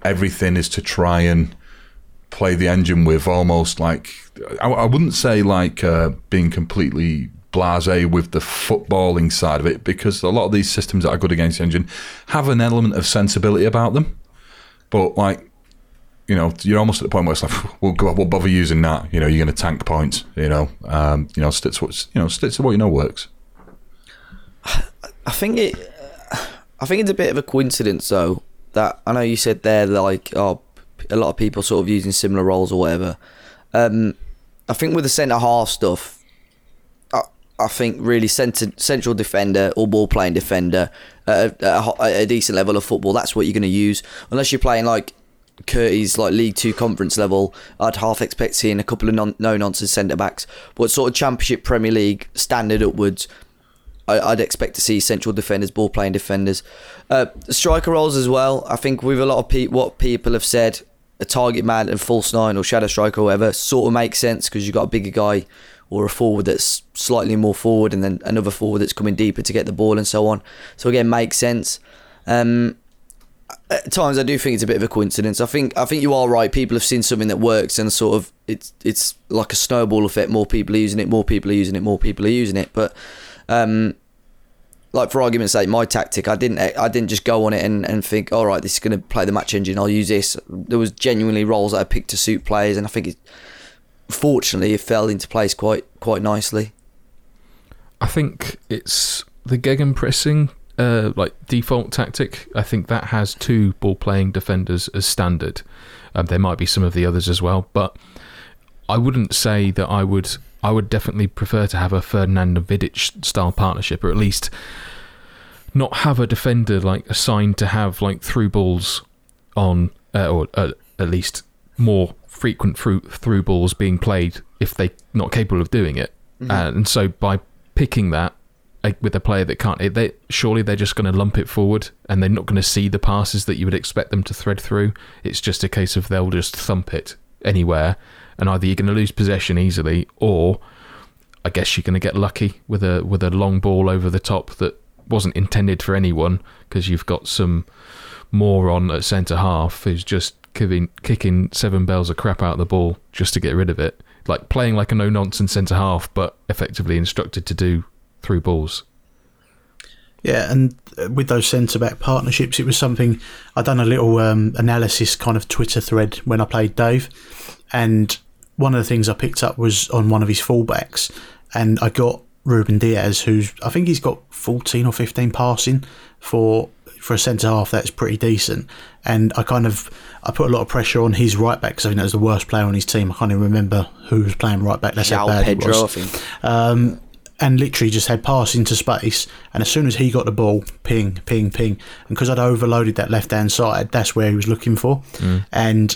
everything is to try and play the engine with almost like I, I wouldn't say like uh, being completely blasé with the footballing side of it because a lot of these systems that are good against the engine have an element of sensibility about them. But like you know, you're almost at the point where it's like, we'll, we'll bother using that. You know, you're going to tank points. You know, um, you know, stick to what you know, stick to what you know works. I think it. I think it's a bit of a coincidence though that I know you said there like oh a lot of people sort of using similar roles or whatever. Um, I think with the centre half stuff, I, I think really centre, central defender or ball playing defender at a, at, a, decent level of football. That's what you're going to use unless you're playing like Curtis like League Two conference level. I'd half expect seeing a couple of non, no nonsense centre backs, but sort of Championship Premier League standard upwards. I, I'd expect to see central defenders, ball playing defenders, uh, striker roles as well. I think with a lot of pe- what people have said, a target man and false nine or shadow striker or whatever sort of makes sense because you've got a bigger guy or a forward that's slightly more forward and then another forward that's coming deeper to get the ball and so on. So again, makes sense. Um, at times I do think it's a bit of a coincidence. I think I think you are right. People have seen something that works and sort of it's it's like a snowball effect. More people are using it, more people are using it, more people are using it. But um, like for argument's sake, my tactic, I didn't I didn't just go on it and, and think, all right, this is going to play the match engine. I'll use this. There was genuinely roles that I picked to suit players, and I think it, fortunately it fell into place quite quite nicely. I think it's the gegenpressing, uh, like default tactic. I think that has two ball playing defenders as standard. Um, there might be some of the others as well, but I wouldn't say that I would. I would definitely prefer to have a Ferdinand and Vidic style partnership, or at least not have a defender like assigned to have like through balls on, uh, or uh, at least more frequent through through balls being played if they're not capable of doing it. Uh, and so by picking that like, with a player that can't, they surely they're just going to lump it forward and they're not going to see the passes that you would expect them to thread through. It's just a case of they'll just thump it anywhere, and either you're going to lose possession easily, or I guess you're going to get lucky with a with a long ball over the top that wasn't intended for anyone because you've got some moron at centre half who's just kicking seven bells of crap out of the ball just to get rid of it. Like playing like a no nonsense centre half, but effectively instructed to do through balls. Yeah, and uh, with those centre back partnerships, it was something I done a little um, analysis kind of Twitter thread when I played Dave, and one of the things I picked up was on one of his fullbacks, and I got Ruben Dias, who's I think he's got fourteen or fifteen passing for for a centre half, that's pretty decent. And I kind of I put a lot of pressure on his right back because I think that was the worst player on his team. I can't even remember who was playing right back. That's how bad he Pedro, I was. think. Um, and literally just had pass into space. And as soon as he got the ball, ping, ping, ping. And because I'd overloaded that left hand side, that's where he was looking for. And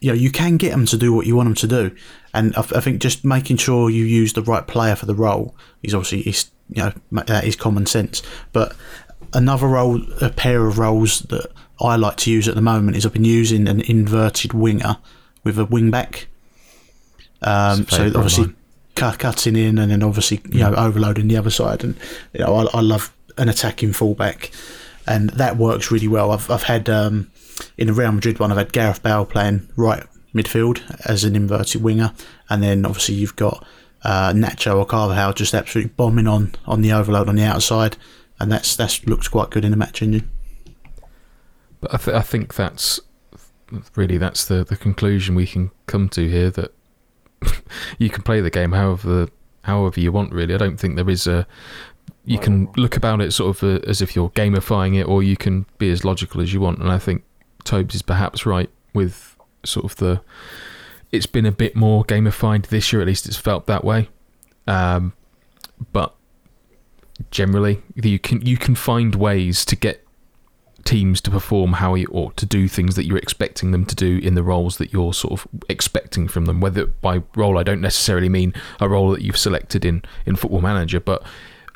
you know, you can get them to do what you want them to do. And I, I think just making sure you use the right player for the role is obviously is you know that is common sense. But another role, a pair of roles that I like to use at the moment is I've been using an inverted winger with a wing back. Um, so obviously. Cut, cutting in and then obviously you know overloading the other side. And you know I, I love an attacking fullback. And that works really well. I've, I've had um, in the Real Madrid one I've had Gareth Bale playing right midfield as an inverted winger. And then obviously you've got uh, Nacho or Carvajal just absolutely bombing on on the overload on the outside. And that's that's looks quite good in the match engine But I, th- I think that's really that's the, the conclusion we can come to here that you can play the game however however you want. Really, I don't think there is a. You can look about it sort of uh, as if you're gamifying it, or you can be as logical as you want. And I think Tobes is perhaps right with sort of the. It's been a bit more gamified this year, at least it's felt that way. Um, but generally, you can you can find ways to get teams to perform how you ought to do things that you're expecting them to do in the roles that you're sort of expecting from them. Whether by role, I don't necessarily mean a role that you've selected in in Football Manager, but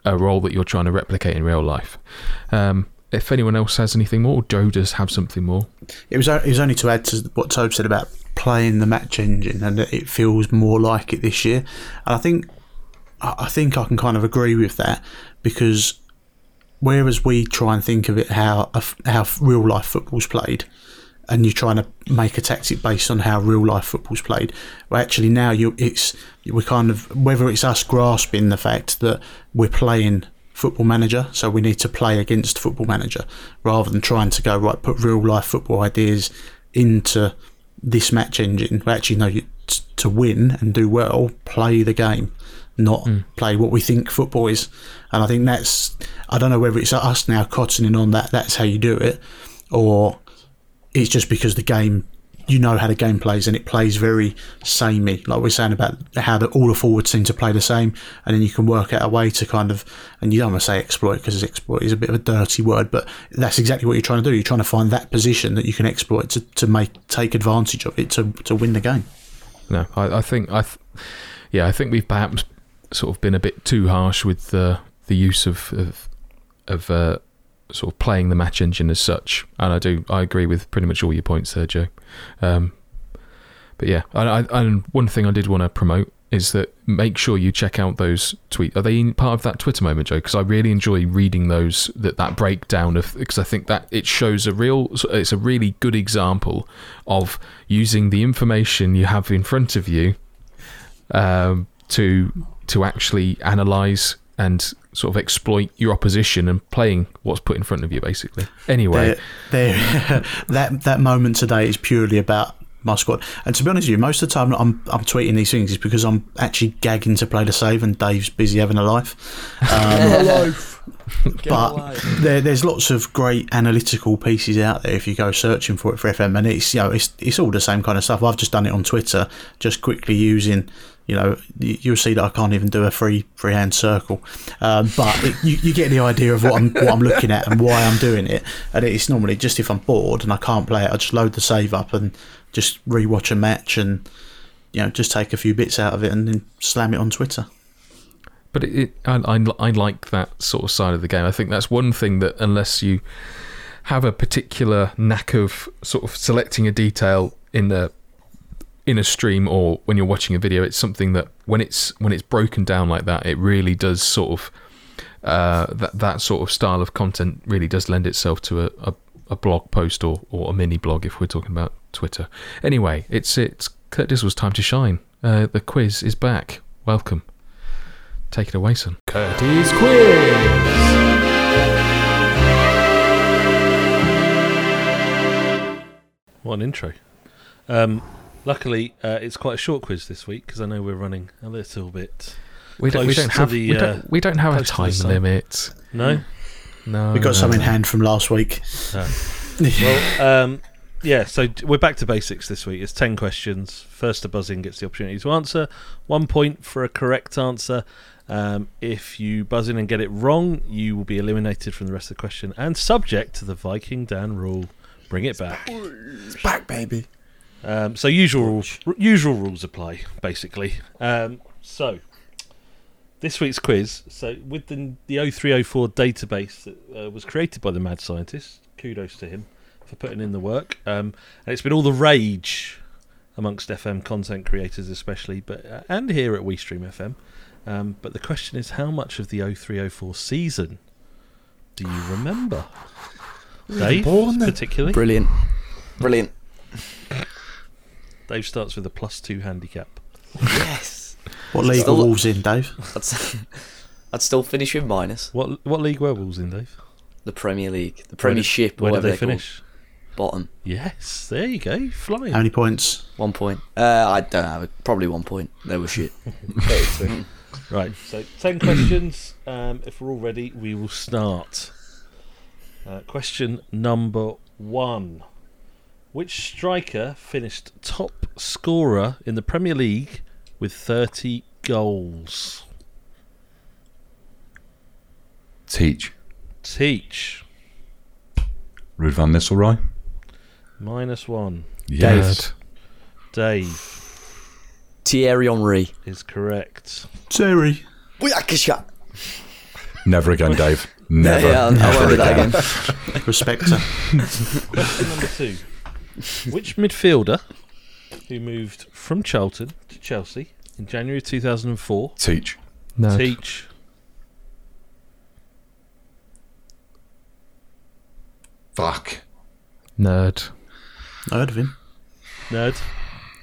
a role that you're trying to replicate in real life. Um, if anyone else has anything more, Joe does have something more. It was, it was only to add to what Tobe said about playing the match engine, and it feels more like it this year. And I think, I think I can kind of agree with that because whereas we try and think of it how how real life football's played, and you're trying to make a tactic based on how real life football's played. Well, actually now you it's we're kind of whether it's us grasping the fact that we're playing football manager, so we need to play against football manager rather than trying to go right put real life football ideas into this match engine. We actually know you, t- to win and do well, play the game, not mm. play what we think football is. And I think that's I don't know whether it's us now cottoning on that. That's how you do it, or it's just because the game you know how the game plays and it plays very samey like we're saying about how the, all the forwards seem to play the same and then you can work out a way to kind of and you don't want to say exploit because exploit is a bit of a dirty word but that's exactly what you're trying to do you're trying to find that position that you can exploit to, to make take advantage of it to, to win the game No, I, I think I, th- yeah, I think we've perhaps sort of been a bit too harsh with the the use of of, of uh, sort of playing the match engine as such, and I do I agree with pretty much all your points there, Joe. Um, but yeah, I, and one thing I did want to promote is that make sure you check out those tweets. Are they part of that Twitter moment, Joe? Because I really enjoy reading those that that breakdown of because I think that it shows a real it's a really good example of using the information you have in front of you um, to to actually analyze and sort of exploit your opposition and playing what's put in front of you, basically. Anyway, They're- they're- that that moment today is purely about my squad. And to be honest with you, most of the time I'm I'm tweeting these things is because I'm actually gagging to play the save, and Dave's busy having a life. Um, but there, there's lots of great analytical pieces out there if you go searching for it for FM, and it's you know it's it's all the same kind of stuff. I've just done it on Twitter, just quickly using. You know, you'll see that I can't even do a free freehand circle, um, but it, you, you get the idea of what I'm what I'm looking at and why I'm doing it. And it's normally just if I'm bored and I can't play it, I just load the save up and just rewatch a match and you know just take a few bits out of it and then slam it on Twitter. But it, it I, I, I like that sort of side of the game. I think that's one thing that unless you have a particular knack of sort of selecting a detail in the in a stream or when you're watching a video, it's something that when it's when it's broken down like that, it really does sort of uh, that that sort of style of content really does lend itself to a, a, a blog post or, or a mini blog if we're talking about Twitter. Anyway, it's it's Kurt Dizzle's time to shine. Uh, the quiz is back. Welcome. Take it away, son. Curtis Quiz. What an intro. Um, luckily, uh, it's quite a short quiz this week because I know we're running a little bit. We don't, we don't have the, we uh, don't, we don't have a close to the time limit. No? No, We got no, some in hand from last week. Well, um, yeah, so we're back to basics this week. It's 10 questions. First to buzz in gets the opportunity to answer. One point for a correct answer. Um, if you buzz in and get it wrong, you will be eliminated from the rest of the question and subject to the Viking Dan rule. Bring it back. It's back, baby. Um, so usual rules, r- usual rules apply basically. Um, so this week's quiz. So with the the 0304 database that uh, was created by the mad scientist, kudos to him for putting in the work. Um, and it's been all the rage amongst FM content creators, especially, but uh, and here at WeStream FM. Um, but the question is, how much of the 0304 season do you remember? Dave, born then. particularly. Brilliant. Brilliant. Dave starts with a plus two handicap. Yes. What league Still- are Wolves in, Dave? I'd, s- I'd still finish with minus. What what league were Wolves in, Dave? The Premier League. The Where did- Premiership, or Where did whatever they they're called. finish? Bottom. Yes, there you go, flying. How many points? One point. Uh, I don't know. Probably one point. They were shit. Right, so ten questions. Um, if we're all ready, we will start. Uh, question number one: Which striker finished top scorer in the Premier League with thirty goals? Teach. Teach Ruud van Nistelrooy. minus one. Yes. Dave Thierry Henry. is correct. Terry. Booyakasha. Never again, Dave. Never. Yeah, I'll- I'll ever won't do that again. again. Respecter. Question number two. Which midfielder who moved from Charlton to Chelsea in January 2004 Teach. No. teach Fuck. Nerd. I heard of him. nerd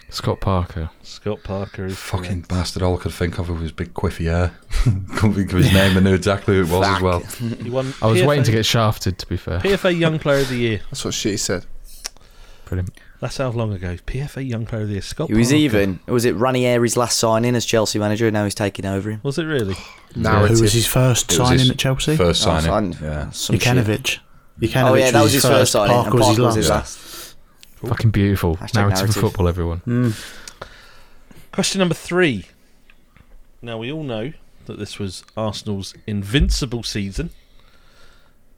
Scott Parker. Scott Parker is Fucking correct. bastard. All I could think of was his big quiffy hair. Couldn't think of his name. I knew exactly who it was as well. He won I was PFA waiting to get shafted, to be fair. PFA Young Player of the Year. That's what she said. Brilliant. That's how long ago. PFA Young Player of the Year. Scott He was Parker. even. Was it Ranieri's last signing as Chelsea manager? And Now he's taking over him. Was it really? Narrative. Who was his first It signing his at Chelsea? First Oh, signing. sign- Yeah. Jokanovic. Jokanovic Oh yeah, that was his first signing. Parker and was his Parker was his last. last. Fucking beautiful. Hashtag narrative, narrative. of football, everyone. Mm. Question number three. Now we all know that this was Arsenal's invincible season,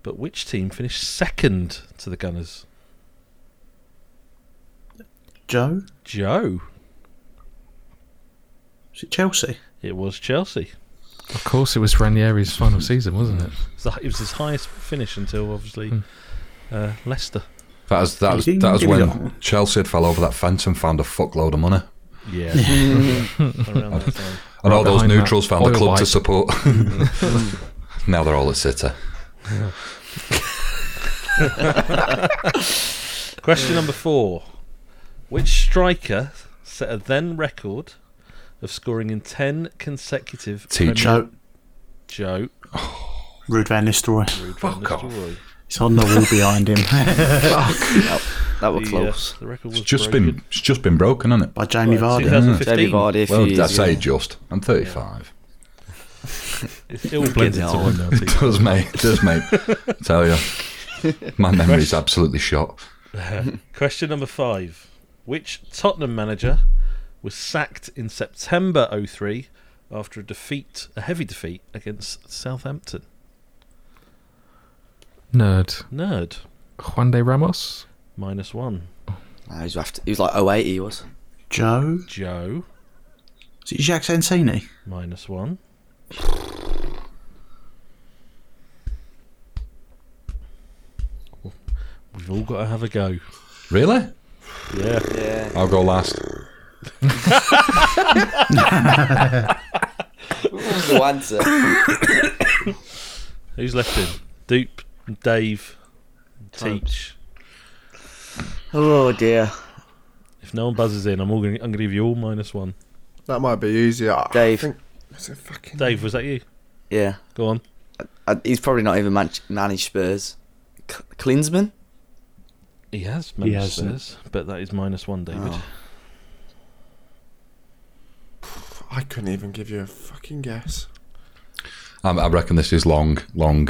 but which team finished second to the Gunners? Joe? Joe. Was it Chelsea? It was Chelsea. Of course, it was Ranieri's final season, wasn't it? It was, the, it was his highest finish until obviously Hmm. uh, Leicester. That was that was that was when. Chelsea had fell over that fence and found a fuckload of money. Yeah, around that time. And all Right those behind that neutrals found a oil club to support. now they're all at City. Question number four: Which striker set a then record of scoring in ten consecutive? Teach. Premier- Joe. Joe. Ruud Van Nistelrooy. Ruud van Fuck off. It's on the wall behind him. That was The, uh, close. the record was It's just broken. been it's just been broken, hasn't it? By Jamie Well, Vardy. 2015. Jamie Vardy Well, years I say ago. just. I'm 35. It all blends into on. one now. It does, mate. It does, mate. Tell you, my memory's absolutely shot. Question number five. Which Tottenham manager was sacked in September 03 after a defeat, a heavy defeat against Southampton? Nerd. Nerd. Juande Ramos. Minus one. Nah, he, was after, he was like 08 he was. Joe. Joe. Is it Jacques Santini? Minus one. We've all got to have a go. Really? Yeah. Yeah. I'll go last. no answer. Who's left in? Dupe, Dave, Teach. Oh dear. If no one buzzes in, I'm all going. I'm going to give you all minus one. That might be easier. I Dave. think- is it fucking Dave, was that you? Yeah. Go on. Uh, he's probably not even man- managed Spurs. K- Klinsmann? He has He hasn't. Spurs, but that is minus one, David. Oh. I couldn't even give you a fucking guess. I, I reckon this is long, long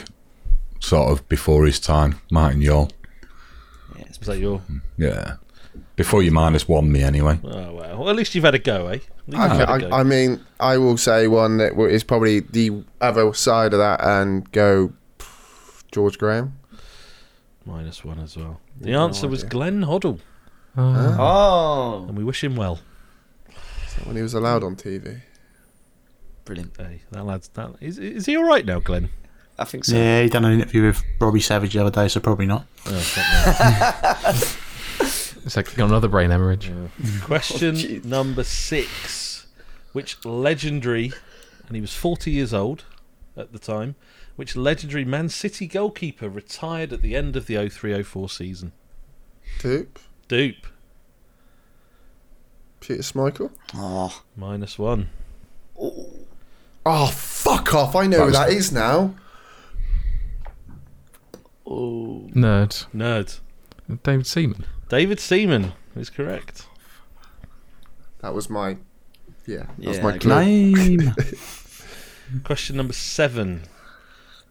sort of before his time. Martin Jol. Is that your? Yeah. Before you minus one me anyway. Oh well. well. At least you've had a go, eh? At least you've Okay, had go. I, I mean, I will say one that is probably the other side of that and go George Graham. Minus one as well. The No answer was idea. Glenn Hoddle, Oh. Oh, and we wish him well. When he was allowed on TV. brilliant. Hey, that lad's that is is he all right now, Glenn? I think so. Yeah, he done an interview with Robbie Savage the other day, so probably not. Oh, fuck no. It's like got another brain hemorrhage. Question oh, jeez. number six. Which legendary, and he was 40 years old at the time, which legendary Man City goalkeeper retired at the end of the 03 04 season? Dupe. Dupe, Peter Schmeichel. Oh, minus one. Oh, oh, fuck off. I know who was- that is now. Oh. Nerd. Nerd. David Seaman. David Seaman is correct. That was my. Yeah, that was Yeah, my okay. clue. Name. Question number seven.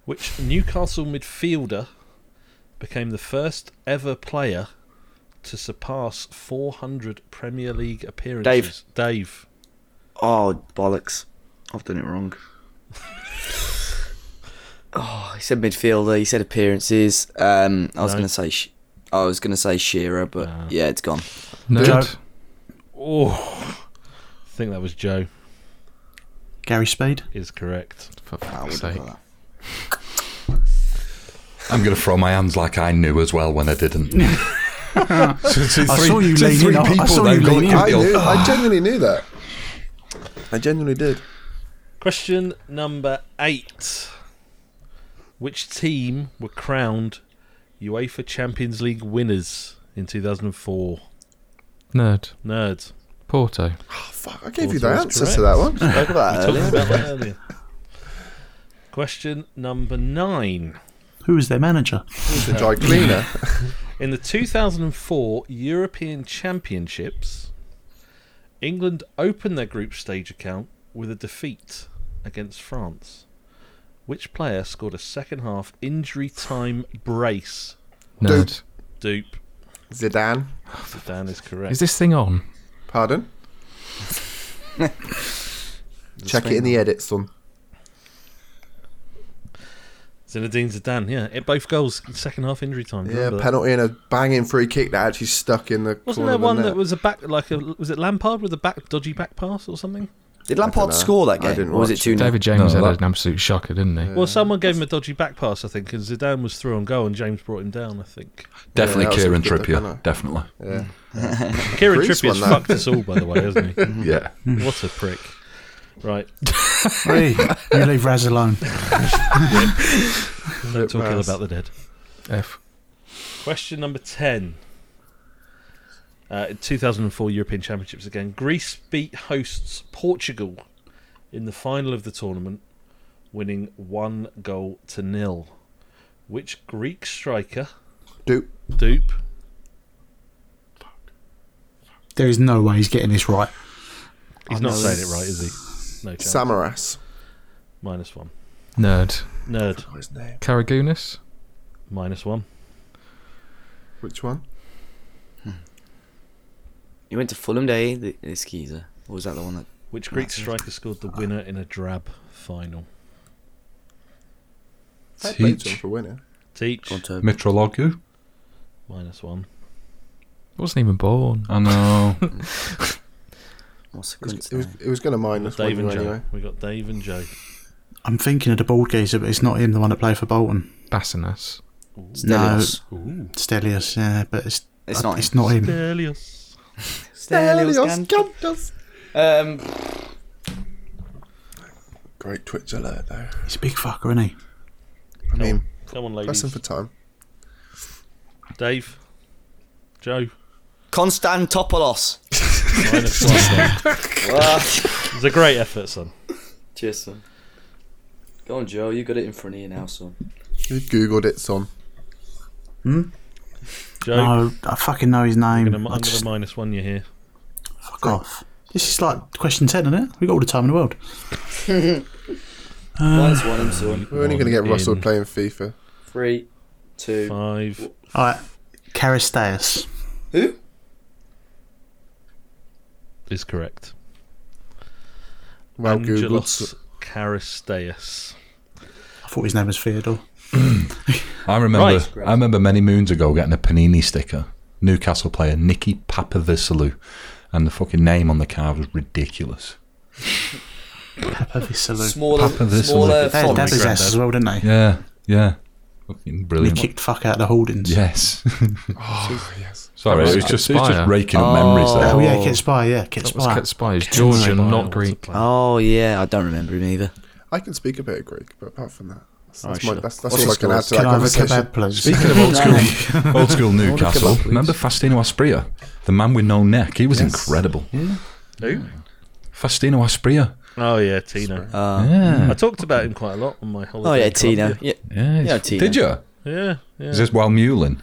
Which Newcastle midfielder became the first ever player to surpass 400 Premier League appearances? Dave. Dave. Oh, bollocks! I've done it wrong. oh, he said midfielder. He said appearances. Um, I was No. going to say. Sh- I was going to say Shearer, but Ah. yeah, it's gone. Nerd. Joe. Oh, I think that was Joe. Gary Speed Is correct. For I fuck's sake. Have got I'm going to throw my hands like I knew as well when I didn't. so, to I saw you to lean three in. I- I saw you got lean in. I, knew, I genuinely knew that. I genuinely did. Question number eight. Which team were crowned UEFA Champions League winners in 2004? Nerd. Nerds. Porto. Oh, fuck, I gave you the is answers to that one. Spoke We talked about that earlier. Question number nine. Who was their manager? The dry cleaner. In the 2004 European Championships, England opened their group stage account with a defeat against France. Which player scored a second half injury time brace? Nerd. Dupe. Zidane. Zidane is correct. Is this thing on? Pardon? Check it in the edit, son. Zinedine Zidane, yeah. It, both goals, second half injury time. Yeah, remember that? penalty and a banging free kick that actually stuck in the Wasn't corner there of the one net. that was a back, like a, was it Lampard with a back dodgy back pass or something? Did Lampard score that I game? didn't Or was it watch 2 David James No, had that- an absolute shocker, didn't he? Well, someone gave him a dodgy back pass, I think, and Zidane was through on goal, and James brought him down. I think. Definitely Yeah, Kieran Trippier. Definitely. Yeah. Kieran Greece Trippier's fucked us all, by the way, hasn't he? Yeah. what a prick. Right, Hey, you leave Raz alone. don't talk ill about the dead. F. Question number 10. Uh, in 2004 European Championships again. Greece beat hosts Portugal in the final of the tournament, winning one goal to nil. Which Greek striker, Dupe. Dupe, There is no way he's getting this right. he's I not know saying it right, is he? No chance. Samaras. Minus one. Nerd. Nerd, What's his name? Karagounis. minus one. Which one? Hmm. He went to Fulham Day, the, this geezer. Or was that the one that. Which Greek That's striker scored the ah. winner in a drab final? I played to Teach. for winning. Teach, Gone to Mitrologu. minus one. Wasn't even born. I know. What's the It was, it was, it was going to minus Dave one and Joe. anyway. We got Dave and Joe. I'm thinking of the bald geezer, but it's not him, the one that played for Bolton. Basinas. Stelios. Ooh. Stelios, yeah, but it's It's not It's him. not him. Stelios. Stelios. Gan- Um, Great Twitch alert, though. He's a big fucker, isn't he? I mean, Come on, ladies. pressing for time. Dave. Joe. Konstantopoulos. Minus one. Ah, It's a great effort, son. Cheers, son. Go on, Joe. You got it in front of you now, son. You googled it, son. Joe. No, I fucking know his I'm name. gonna, I I'm just, gonna minus one you here. fuck off. This is like question 10, isn't it? we got all the time in the world. Minus one, him, son. We're only going to get One Russell in. playing FIFA. Three, two. Five. All right, Charisteas. Who? Is correct. Well, Google. Angelos Charisteas. I thought his name was Theodore. I remember. Right. I remember many moons ago getting a Panini sticker. Newcastle player Nicky Papavasiliou, and the fucking name on the card was ridiculous. Papavasiliou. Smaller, Papa smaller They had font. Dabbers granddad. ass as well, didn't they? Yeah, yeah, fucking They brilliant. kicked fuck out of the Holdings. Yes. Oh, yes. Sorry, That it was was just it was Spire. just raking up memories there. Oh, yeah. Ketsbaia, yeah, Kit That was Spy. Cat Spies. Georgian, Spy. not Greek. Oh yeah, I don't remember him either. I can speak a bit of Greek, but apart from that, that's, Oh, that's, sure. my, that's, that's all I can add to Can that I have a conversation. kebab, please? Speaking of old school, old school Newcastle, kebab, remember Faustino Asprilla, the man with no neck? He was Yes. incredible. Who? Faustino Asprilla. Oh yeah, Tino. Uh, Yeah. I talked about him quite a lot on my holiday. oh yeah, in Tino. Colombia. Yeah, Yeah, Yeah, he's- Tino. Did you? Yeah, yeah. Is this while muling?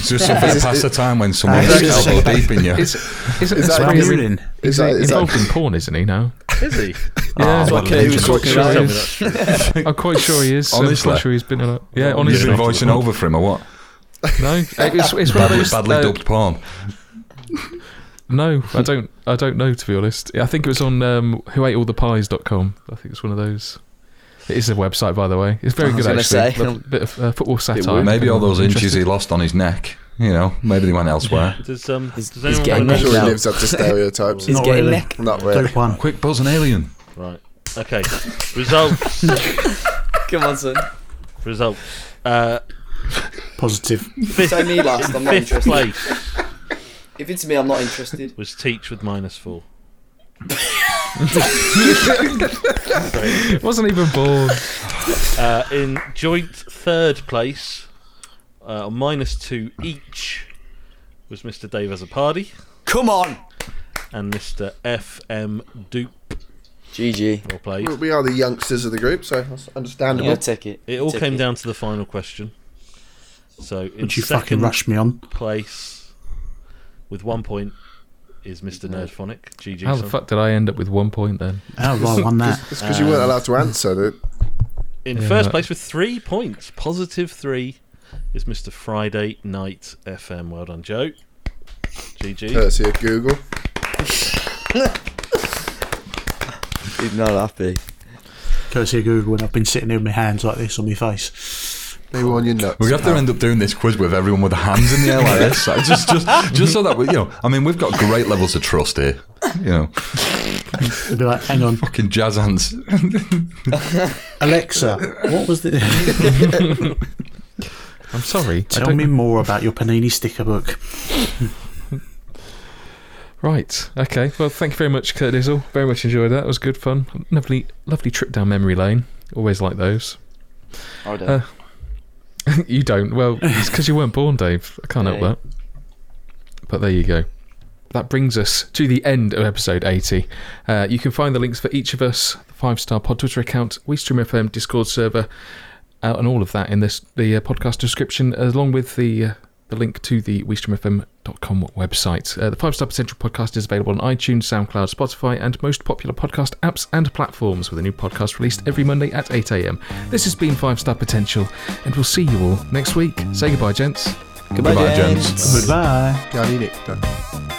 Is this something to pass the time when someone's elbow deep in you? Is, is, Is that Well, Asprilla you're in- in. Is is that, he is involved that, in porn, isn't he now? Is he? Yeah, That's what Kennedy was I'm quite sure he is. I'm quite sure he is. I'm Honestly? quite sure he's been in a. Yeah, You've been voicing over for him or what? No, it's, it's one of Badly, those. badly uh, dubbed porn. No, I don't. I don't know to be honest. I think it was on um, whoateallthepies.com. I think it's one of those. It is a website, by the way. It's very I was good actually. say. Lo- bit of uh, football satire. Maybe all those inches he lost on his neck. You know, maybe they went elsewhere. Does um? He's- does he's anyone getting I'm not sure he lives up to stereotypes. He's Not getting really. neck. Not really. Dope one. Quick buzz an alien. Right. Okay. Results. Come on, son. Results. Uh, Positive. fifth, Say me last. I'm not fifth interested. place If it's me, I'm not interested. was Teach with minus four. Wasn't even born. Uh, in joint third place, uh, on minus two each, was Mr. Dave as a party Come on. and Mr. FM Dupe. GG. Well played. We- We are the youngsters of the group, so that's understandable. Yeah, take it. It all Take came it. down to the final question. So in Would you fucking second rush me on? place, with one point, is Mr. Nerdphonic. GG. How the fuck did I end up with one point then? Oh, right, I won that. It's because you weren't allowed to answer. Dude. In Yeah. first place with three points, positive three, is Mr. Friday Night FM. Well done, Joe. GG. Courtesy of Google. He's not happy. Courtesy of Google, when I've been sitting here with my hands like this on my face. They were on your nuts. We have to end up doing this quiz with everyone with hands in the air like this, Like, just, just, just so that we, you know. I mean, we've got great levels of trust here. You know, They'd be like, hang on, fucking jazz hands. Alexa, what was the. I'm sorry. Tell me more about your Panini sticker book. Right. Okay. Well, thank you very much, Kurt Dizzle. Very much enjoyed that. It was good fun. Lovely, lovely trip down memory lane. Always like those. I don't. Uh, you don't. Well, it's because you weren't born, Dave. I can't help that. But there you go. That brings us to the end of episode 80. Uh, you can find the links for each of us, the five star pod Twitter account, WeStream FM Discord server, uh, and all of that in this the uh, podcast description, along with the uh, the link to the WeStreamFM.com website. Uh, the Five Star Potential podcast is available on iTunes, SoundCloud, Spotify, and most popular podcast apps and platforms, with a new podcast released every Monday at 8 a.m. This has been Five Star Potential, and we'll see you all next week. Say goodbye, gents. Goodbye, Goodbye, gents. gents. Goodbye. Gary Nick.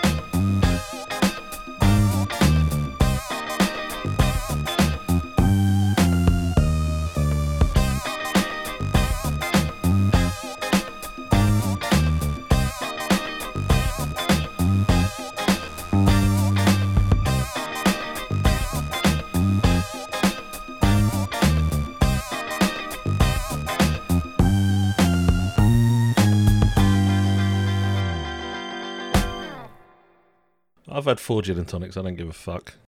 I've had four gin and tonics. I don't give a fuck.